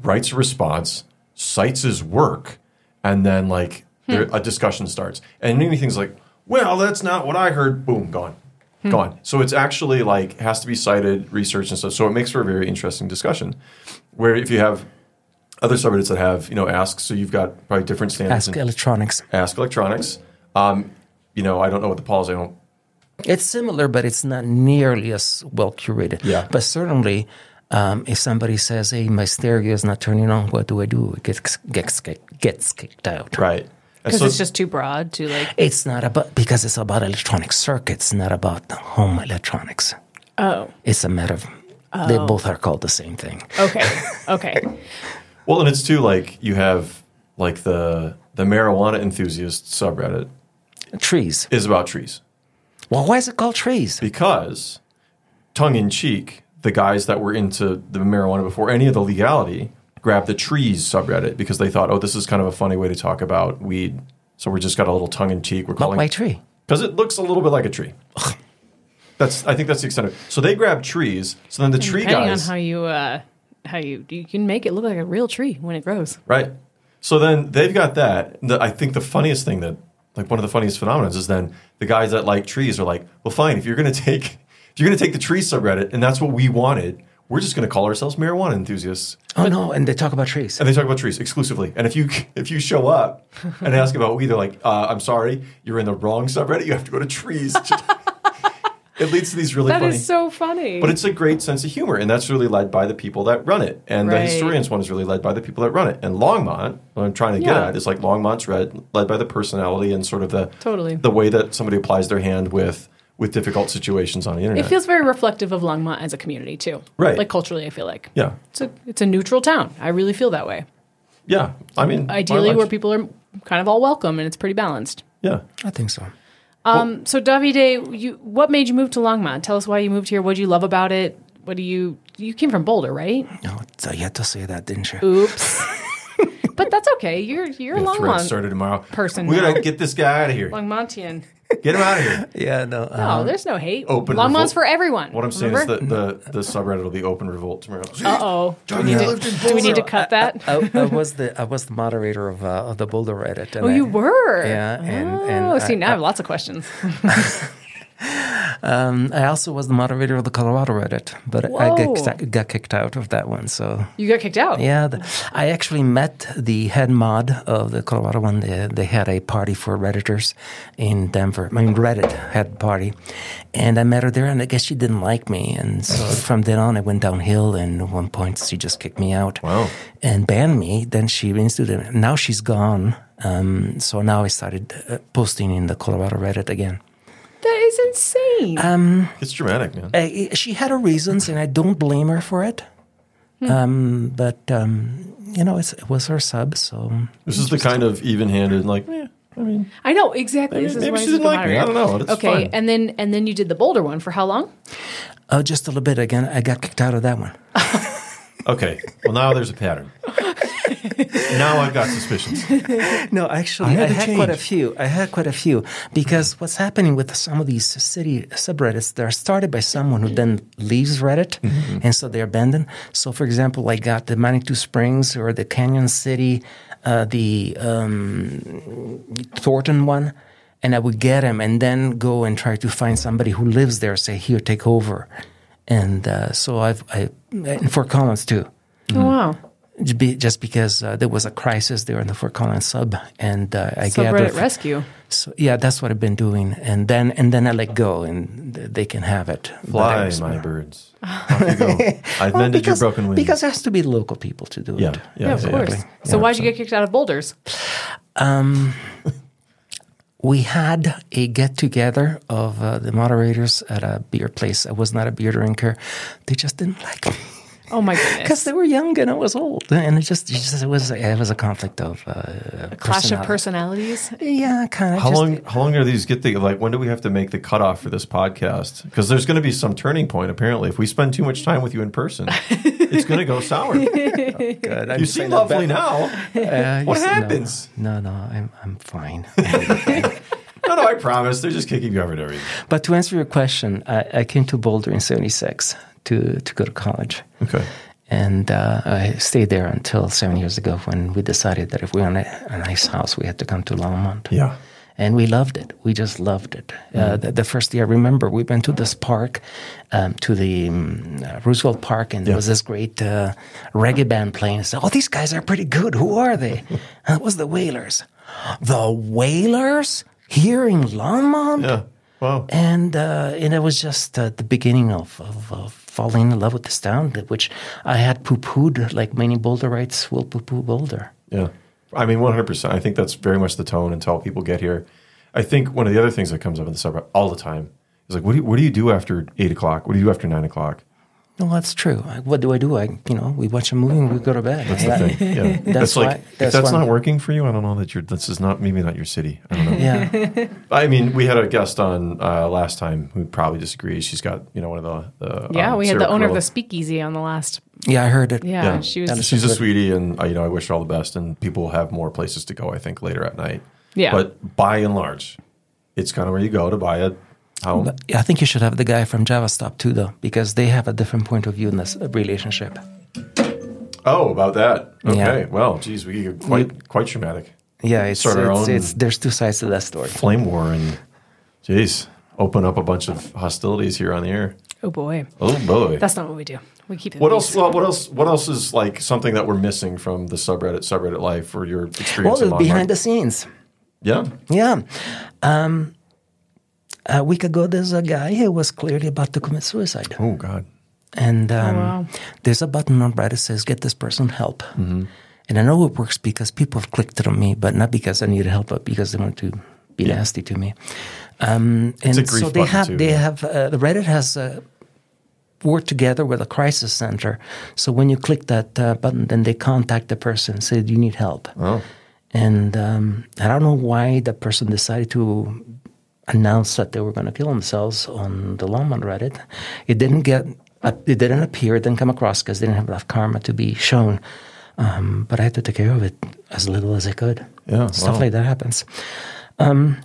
writes a response, cites his work, and then, like, there, a discussion starts. And many things like, well, that's not what I heard. Boom, gone gone. So it's actually like has to be cited, research and stuff. So it makes for a very interesting discussion. Where if you have other subreddits that have you know ask, so you've got probably different standards. Ask electronics. ask electronics. Um, you know, I don't know what the policy. I don't. It's similar, but it's not nearly as well curated. Yeah. But certainly, um, if somebody says, "Hey, my stereo is not turning on," what do I do? It gets gets gets kicked out. Right. Because so it's just too broad to like It's not about because it's about electronic circuits, not about home electronics. Oh. It's a matter of they oh. both are called the same thing. Okay. Okay. well, and it's too like you have like the the marijuana enthusiast subreddit Trees. is about trees. Well, why is it called trees? because tongue in cheek, the guys that were into the marijuana before any of the legality grabbed the trees subreddit because they thought, oh, this is kind of a funny way to talk about weed. So we're just got a little tongue in cheek. We're But calling why tree? because it looks a little bit like a tree. That's I think that's the extent of it. So they grab trees. So then the tree Depending guys, on how you uh how you you can make it look like a real tree when it grows. Right. So then they've got that. The, I think the funniest thing that, like one of the funniest phenomena is then the guys that like trees are like, well, fine, if you're going to take, if you're going to take the tree subreddit and that's what we wanted, we're just going to call ourselves marijuana enthusiasts. Oh no, and they talk about trees. And they talk about trees exclusively. And if you if you show up and ask about weed, they're like, uh, I'm sorry, you're in the wrong subreddit. You have to go to trees. it leads to these really That is funny. so funny. But it's a great sense of humor, and that's really led by the people that run it. And the historians one is really led by the people that run it. And Longmont, what I'm trying to get at is like Longmont's read, led by the personality and sort of the Totally. the way that somebody applies their hand with with difficult situations on the internet. it feels very reflective of Longmont as a community too. Right. Like culturally, I feel like. yeah, It's a it's a neutral town. I really feel that way. yeah. I mean, Ideally, where people are kind of all welcome and it's pretty balanced. yeah. I think so. Um, so Davide, you what made you move to Longmont? Tell us why you moved here. What do you love about it? What do you you came from Boulder, right? No, so you had to say that, didn't you? Oops. but that's okay. You're you're a Longmont started tomorrow. person We gotta get this guy out of here. Longmontian. Get him out of here. Yeah, no. No, Uh, there's no hate. Open Longmont's revolt. for everyone. What I'm saying is that the the subreddit will be open revolt tomorrow. Uh oh. Do, we need to- do we need to cut that? I, I was the I was the moderator of, uh, of the Boulder Reddit. Oh, I- you were. Yeah, and- oh, and see, I- now I have lots of questions. Um, I also was the moderator of the Colorado Reddit, but I got, got kicked out of that one. So You got kicked out. yeah, the, I actually met the head mod of the Colorado one. They, they had a party for Redditors in Denver. I mean, Reddit had a party. And I met her there, and I guess she didn't like me. And so from then on, it went downhill. And at one point, she just kicked me out Wow. and banned me. Then she reinstated it. Now she's gone. Um, so now I started uh, posting in the Colorado Reddit again. That is insane. Um, It's dramatic, man. uh, she had her reasons, and I don't blame her for it. Um, but um, you know, it's, it was her sub, so This is the kind of even-handed, like, eh, I mean, I know exactly. maybe, this is maybe why she this is didn't like me. I don't know. It's Okay, fine. and then and then you did the Boulder one for how long? uh, just a little bit again. I got kicked out of that one. Okay. Well, now there's a pattern. now I've got suspicions. No, actually, I I had had, quite a few. I had quite a few because what's happening with some of these city subreddits, they're started by someone who then leaves Reddit, and so they're abandoned. So, for example, I got the Manitou Springs or the Cañon City, uh, the um, Thornton one, and I would get them and then go and try to find somebody who lives there. Say, here, take over. And uh, so I've I in Fort Collins too Oh wow. Just because uh, there was a crisis there in the Fort Collins sub, and uh, I gathered. Subreddit rescue. So yeah, that's what I've been doing, and then and then I let go, and they can have it. Fly, was- my birds. Off you go. I've Well, mended because, your broken wings. because it has to be local people to do yeah, it. yeah, Yeah, of yeah, course. yeah. So why'd you get kicked out of Boulders? Um, we had a get together of uh, the moderators at a beer place. I was not a beer drinker; they just didn't like me. Oh my God. Because they were young and I was old, and it just, it just it was it was a conflict of uh, A clash of personalities. Yeah, kind of. How long? How long are these get the like? When do we have to make the cutoff for this podcast? Because there's going to be some turning point. Apparently, if we spend too much time with you in person, it's going to go sour. you Good. I'm seem lovely back- now. Uh, What yes, no. happens? No, no, I'm I'm fine. No, no, I promise. They're just kicking you out of everything. but to answer your question, I, I came to Boulder in '76 to to go to college, Okay. and uh, I stayed there until seven years ago when we decided that if we wanted a nice house, we had to come to Longmont. Yeah. And we loved it. We just loved it. Uh, the, the first year, I remember we went to this park, um, to the um, uh, Roosevelt Park, and there was this great uh, reggae band playing. I said, "Oh, these guys are pretty good. Who are they?" and it was the Wailers. The Wailers here in Longmont. Yeah. Wow. And uh, and it was just uh, the beginning of, of, of falling in love with town, that- which I had poo pooed like many Boulderites will poo poo Boulder. Yeah. I mean, 100%. I think that's very much the tone until people get here. I think one of the other things that comes up in the suburb all the time is like, what do you, what do you do after eight o'clock? What do you do after nine o'clock? No, that's true. I- What do I do? I you know we watch a movie and we go to bed. That's the thing. Yeah. That's that's like, why- if that's that's why- not working for you, I don't know that you're, this is not, maybe not your city. I don't know. Yeah, I mean, we had a guest on uh, last time who probably disagrees. She's got, you know, one of the, the Yeah, um, we had Sarah the owner of the speakeasy on the last. yeah, I heard it. Yeah, Yeah. she was. She's a sweetie, and uh, you know, I wish her all the best. And people will have more places to go. I think later at night. Yeah. But by and large, it's kind of where you go to buy a home. But I think you should have the guy from JavaStop too, though, because they have a different point of view in this relationship. oh, about that. Okay. Yeah. Well, geez, we get quite quite traumatic. Yeah, it's, Sort our it's, own- it's there's two sides to that story. Flame war and, geez, open up a bunch of hostilities here on the air. oh boy, Oh boy. that's not what we do. We keep it. what else? Well, what else? What else is like something that we're missing from the subreddit subreddit life or your experience? Well, in behind the scenes. yeah. Yeah. Um, a week ago, there's a guy who was clearly about to commit suicide. Oh God. And um, wow. there's a button on Reddit that says, get this person help. Mm-hmm. And I know it works because people have clicked it on me, but not because I needed help, but because they want to be Yeah. nasty to me. Um, and a grief so they have, too, they yeah. have, uh, the Reddit has uh, worked together with a crisis center. So when you click that uh, button, then they contact the person and say, do you need help? Oh. And um, I don't know why the person decided to announce that they were going to kill themselves on the Longmont Reddit. It didn't get, uh, it didn't appear, it didn't come across because they didn't have enough karma to be shown. Um, but I had to take care of it as little as I could. Yeah, stuff wow. like that happens.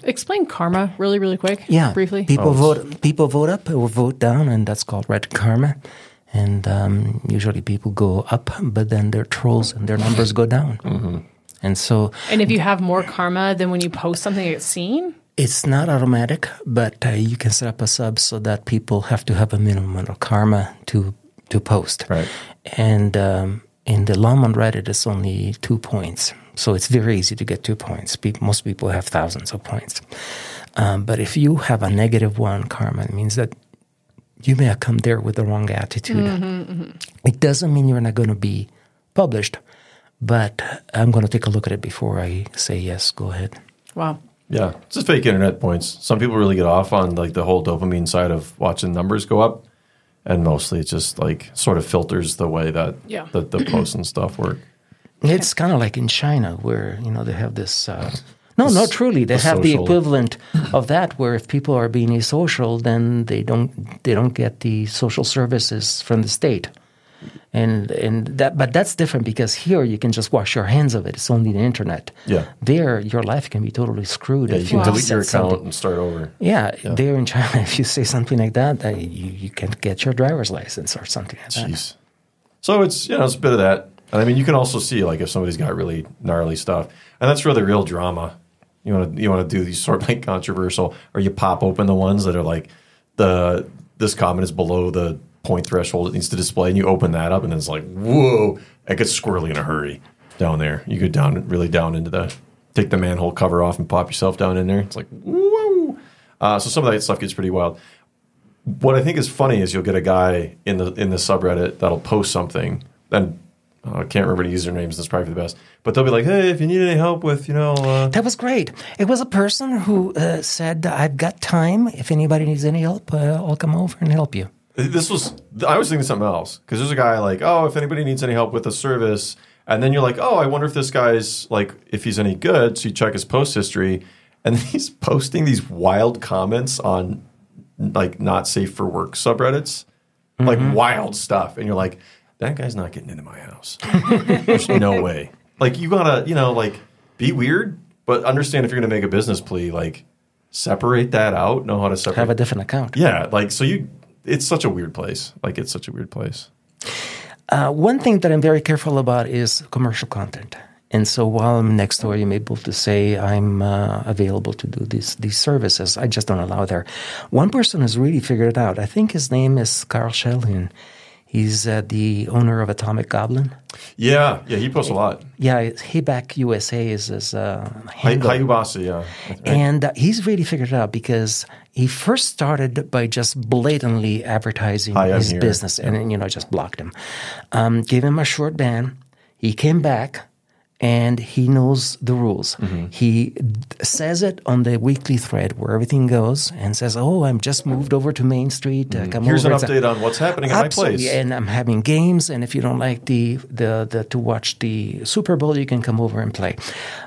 Explain karma really, really quick. Yeah, briefly. People Oh, vote, people vote up or vote down, and that's called red karma. And um, usually people go up, but then they're trolls and their numbers go down. Mm-hmm. And so And if you have more karma than when you post something it's seen, It's not automatic, but uh, you can set up a sub so that people have to have a minimum amount of karma to to post. Right. And um, in the Longmont Reddit, it's only two points, so it's very easy to get two points. Pe- most people have thousands of points, um, but if you have a negative one karma, it means that you may have come there with the wrong attitude. It doesn't mean you're not going to be published, but I'm going to take a look at it before I say yes. Go ahead. Wow. Yeah, it's just fake internet points. Some people really get off on like the whole dopamine side of watching numbers go up, and mostly it just like sort of filters the way that Yeah. the, the posts and stuff work. It's kind of like in China where you know they have this. Uh, no, no, truly, they the have the equivalent of that. Where if people are being asocial, then they don't they don't get the social services from the state, and and that. But that's different because here you can just wash your hands of it. It's only the internet. Yeah. There, your life can be totally screwed. Yeah, if you can delete your account something. and start over. Yeah, there in China, if you say something like that, uh, you, you can't get your driver's license or something like that. So it's you know it's a bit of that, and I mean you can also see like if somebody's got really gnarly stuff, and that's really real drama. You want to you want to do these sort of like controversial, or you pop open the ones that are like the this comment is below the point threshold it needs to display, and you open that up, and it's like whoa, it gets squirrely in a hurry down there. You go down really down into the take the manhole cover off and pop yourself down in there. It's like whoa. Uh, so some of that stuff gets pretty wild what I think is funny is you'll get a guy in the in the subreddit that'll post something, and uh, I can't remember the usernames. That's probably the best. But they'll be like, "Hey, if you need any help with, you know, uh, That was great. It was a person who uh, said, "I've got time. If anybody needs any help, uh, I'll come over and help you." This was." I was thinking something else because there's a guy like, "Oh, if anybody needs any help with a service," and then you're like, "Oh, I wonder if this guy's like if he's any good." So you check his post history, and he's posting these wild comments on like not safe for work subreddits, like mm-hmm. wild stuff, and you're like, "That guy's not getting into my house." There's no way. Like you gotta, you know, like be weird, but understand if you're gonna make a business plea, like separate that out. Know how to separate. Have a different account. yeah, like so you. It's such a weird place. Like it's such a weird place. Uh, one thing that I'm very careful about is commercial content. And so while I'm Nextdoor, I'm able to say I'm uh, available to do these these services. I just don't allow there. One person has really figured it out. I think his name is Carl Schellin. He's uh, the owner of Atomic Goblin. Yeah, yeah. He posts a lot. Yeah, Hayback USA is his uh, handle. Hayubasa, yeah. Right. And uh, he's really figured it out because he first started by just blatantly advertising Hi, his here. business and, you know, just blocked him. Um, gave him a short ban. He came back and he knows the rules. Mm-hmm. He d- says it on the weekly thread where everything goes and says, Oh, I'm just moved over to Main Street. Uh, come. Here's an over. It's a- update on what's happening at my place. and I'm having games. And if you don't like the, the the to watch the Super Bowl, you can come over and play.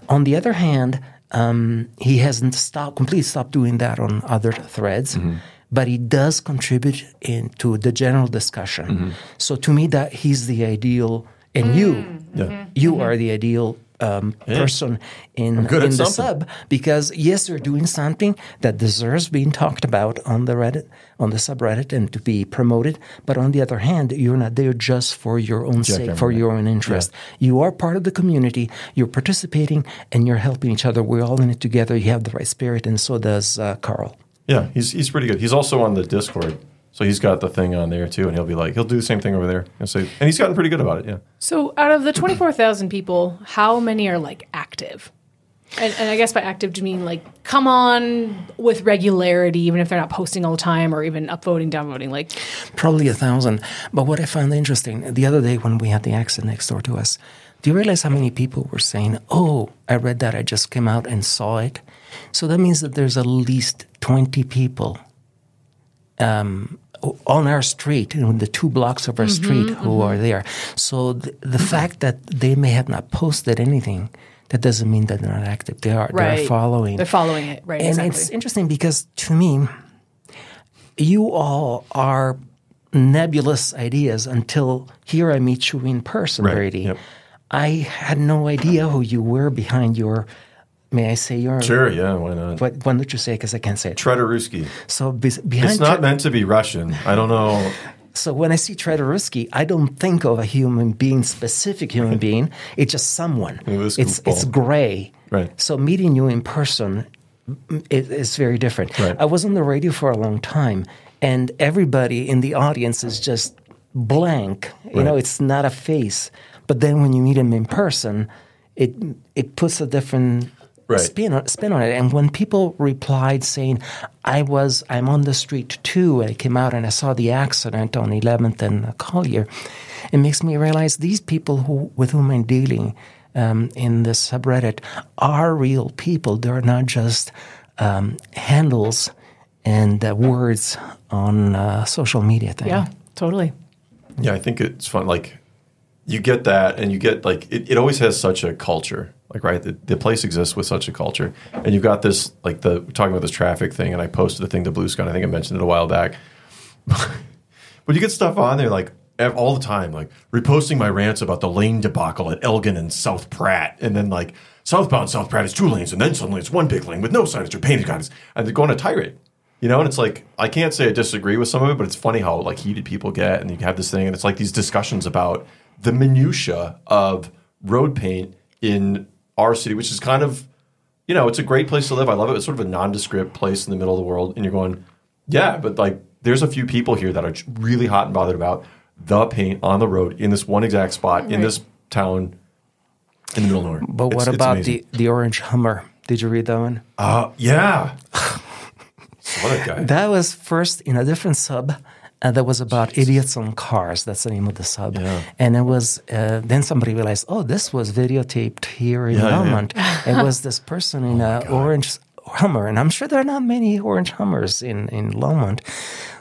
On the other hand, um, he hasn't stopped completely stopped doing that on other threads. Mm-hmm. But he does contribute into the general discussion. Mm-hmm. So to me, that he's the ideal, and you, Yeah. you are the ideal um, person in, good in the something. sub because yes, you're doing something that deserves being talked about on the Reddit, on the subreddit, and to be promoted. But on the other hand, you're not there just for your own sake, for your own interest. You are part of the community. You're participating, and you're helping each other. We're all in it together. You have the right spirit, and so does uh, Carl. Yeah, he's he's pretty good. He's also on the Discord, so he's got the thing on there too, and he'll be like, he'll do the same thing over there. He'll say, and he's gotten pretty good about it. Yeah. So out of the 24,000 people, how many are like active? And, and I guess by active, do you mean like come on with regularity, even if they're not posting all the time or even upvoting, downvoting? Like, Probably a thousand. But what I found interesting the other day when we had the accident next door to us, do you realize how many people were saying, Oh, I read that. I just came out and saw it. So that means that there's at least 20 people um, on our street, you know, the two blocks of our mm-hmm, street who mm-hmm. are there. So the, the fact that they may have not posted anything, that doesn't mean that they're not active. They are. right. They're following. They're following it. Right. And exactly. it's interesting because to me, you all are nebulous ideas until here I meet you in person, Right, Brady. yep. I had no idea who you were behind your. May I say your? Sure. Yeah. Why not? What, why don't you say? Because I can't say it. Tredoruski. So be, behind. It's not Tre- meant to be Russian. I don't know. so when I see Tredoruski, I don't think of a human being, specific human being. It's just someone. It it's it's gray. Right. So meeting you in person mm, it, it's very different. Right. I was on the radio for a long time, and everybody in the audience is just blank. You know, it's not a face. But then when you meet him in person, it it puts a different Right. spin on, spin on it. And when people replied saying, "I was I'm on the street too," I came out and I saw the accident on 11th and Collyer, it makes me realize these people who with whom I'm dealing um, in this subreddit are real people. They're not just um, handles and uh, words on uh, social media thing. Yeah, totally. Yeah, I think it's fun. Like you get that, and you get like it, it always has such a culture. Like right, the, the place exists with such a culture, and you've got this like the talking about this traffic thing, and I posted a thing to Bluesky. I think I mentioned it a while back. but you get stuff on there like all the time, like reposting my rants about the lane debacle at Elgin and South Pratt, and then like southbound South Pratt is two lanes, and then suddenly it's one big lane with no signage or painted guidance, and they're going to tirade. You know, and it's like I can't say I disagree with some of it, but it's funny how like heated people get, and you have this thing, and it's like these discussions about the minutia of road paint in our city, which is kind of, you know, it's a great place to live. I love it. It's sort of a nondescript place in the middle of the world, and you're going, yeah, but like there's a few people here that are really hot and bothered about the paint on the road in this one exact spot in this town in the middle of nowhere. But It's- what about the, the orange Hummer? Did you read that one? Uh, yeah. Saw that guy. That was first in a different sub. And that was about idiots on cars. That's the name of the sub. Yeah. And it was uh, then somebody realized, oh, this was videotaped here in Yeah, yeah, yeah. It was this person in a orange Hummer, and I'm sure there are not many orange Hummers in in Longmont,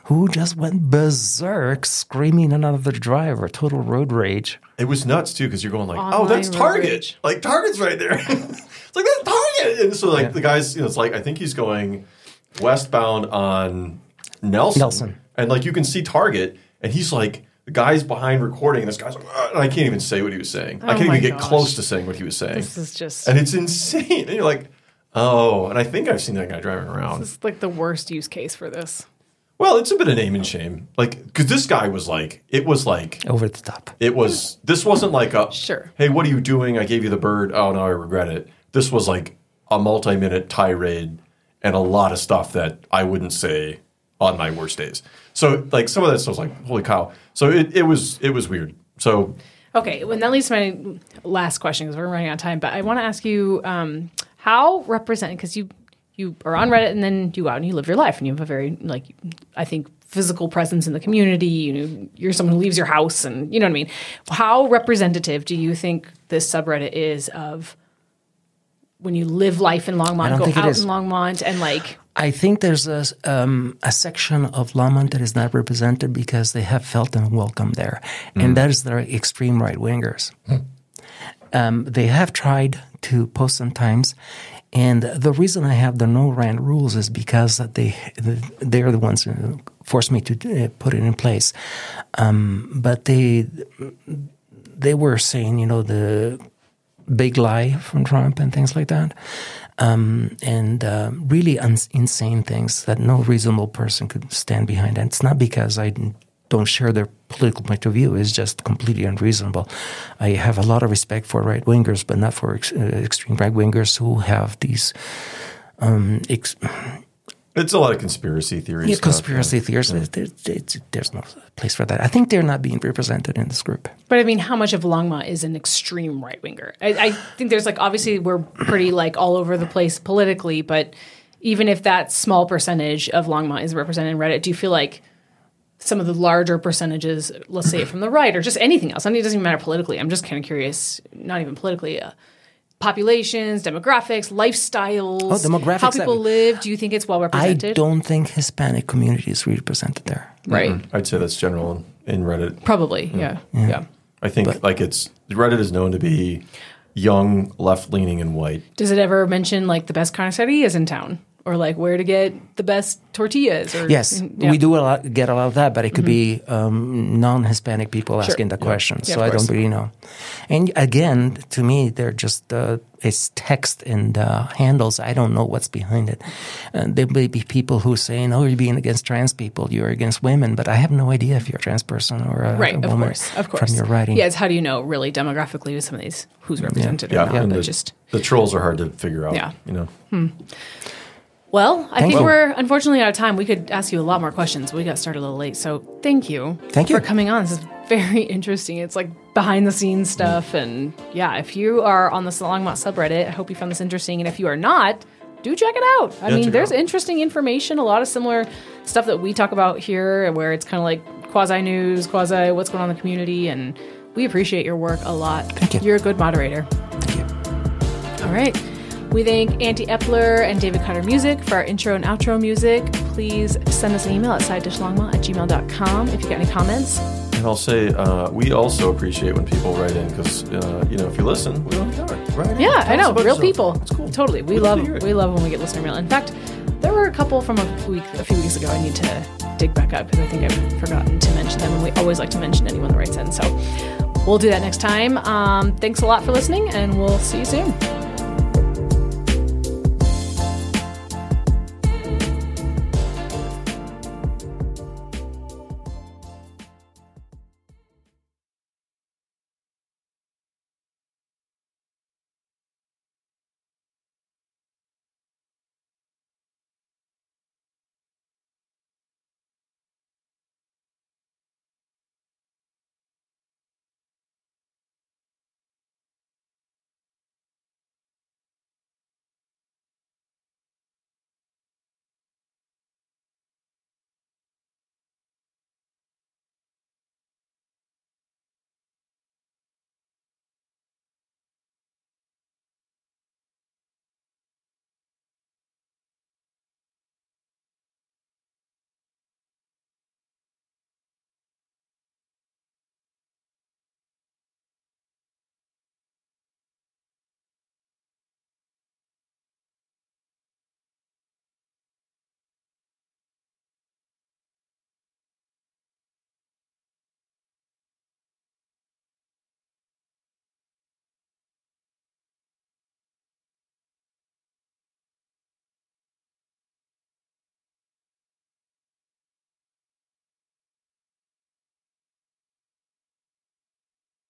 who just went berserk, screaming at another driver, total road rage. It was nuts too because you're going like, oh, that's Target. rage. Like Target's right there. it's like that's Target. And so like the guys, you know, it's like I think he's going westbound on Nelson. Nelson. And like you can see Target, and he's like the guy's behind recording. And this guy's like, and I can't even say what he was saying. I Oh can't even get gosh. close to saying what he was saying. This is just and it's insane. And you're like, oh. And I think I've seen that guy driving around. this is like the worst use case for this. Well, it's a bit of name and shame. Like, because this guy was like, it was like Over the top. it was. This wasn't like a Sure. Hey, what are you doing? I gave you the bird. Oh no, I regret it. This was like a multi-minute tirade and a lot of stuff that I wouldn't say on my worst days. So like some of that stuff was like, holy cow. So it, it was it was weird. So Okay, well, that leads to my last question because we're running out of time. But I want to ask you um, how represent because you you are on Reddit and then you go out and you live your life and you have a very like I think physical presence in the community. You know, you're someone who leaves your house and you know what I mean. How representative do you think this subreddit is of when you live life in Longmont, go out in Longmont, and like I think there's a, um, a section of Longmont that is not represented because they have felt unwelcome there, and that is the extreme right wingers. Um, they have tried to post sometimes, and the reason I have the no rant rules is because they they're the ones who forced me to uh, put it in place. Um, but they they were saying, you know, the big lie from Trump and things like that, um, and uh, really uns insane things that no reasonable person could stand behind. And it's not because I don't share their political point of view; it's just completely unreasonable. I have a lot of respect for right wingers, but not for ex- uh, extreme right wingers who have these. Um, ex- it's a lot of conspiracy theories. yeah, stuff, conspiracy theories. There- there- there's no place for that. I think they're not being represented in this group. But I mean, how much of Longmont is an extreme right winger? I, I think there's like obviously we're pretty like all over the place politically, but even if that small percentage of Longmont is represented in Reddit, do you feel like some of the larger percentages, let's say from the right or just anything else? I mean, it doesn't even matter politically. I'm just kind of curious, not even politically. Uh, populations, demographics, lifestyles, Oh, demographics, how people I- live. Do you think it's well represented? I don't think Hispanic community is represented there. Mm-hmm. Right. I'd say that's general in, in Reddit. Probably. Mm. Yeah. Yeah. I think like it's Reddit is known to be young, left leaning, and white. Does it ever mention like the best kind of city is in town, or like where to get the best tortillas? Or Yes, Yeah. we do a lot, get a lot of that, but it could be um, non-Hispanic people asking the question. Yeah, so I course. don't really know. And again, to me, they're just uh, it's text and uh, handles. I don't know what's behind it. And there may be people who saying, "Oh, you're being against trans people. You're against women," but I have no idea if you're a trans person or a, Right, a of woman course, of course. from your writing. Yeah, it's how do you know really demographically with some of these who's represented Yeah, or not? and the, just the trolls are hard to figure out. Yeah. you know. Well, I Thank think you. we're unfortunately out of time. We could ask you a lot more questions. We got started a little late, so thank you. Thank you. for coming on. This is very interesting. It's like behind the scenes stuff, and yeah, if you are on the Longmont subreddit, I hope you found this interesting. And if you are not, do check it out. I Yeah, mean, there's out. interesting information, a lot of similar stuff that we talk about here, where it's kind of like quasi news, quasi what's going on in the community, and we appreciate your work a lot. Thank you. You're a good moderator. Thank you. All right. We thank Andy Eppler and David Cutter Music for our intro and outro music. Please send us an email at sidedishlongma at gmail.com if you got any comments. And I'll say uh, we also appreciate when people write in because uh, you know if you listen, we want to know it. Right? Yeah, I know. Tell us about Real yourself. people. It's cool. Totally. We We'd love we love when we get listener mail. In fact, there were a couple from a week a few weeks ago I need to dig back up because I think I've forgotten to mention them and we always like to mention anyone that writes in. So we'll do that next time. Um, thanks a lot for listening and we'll see you soon.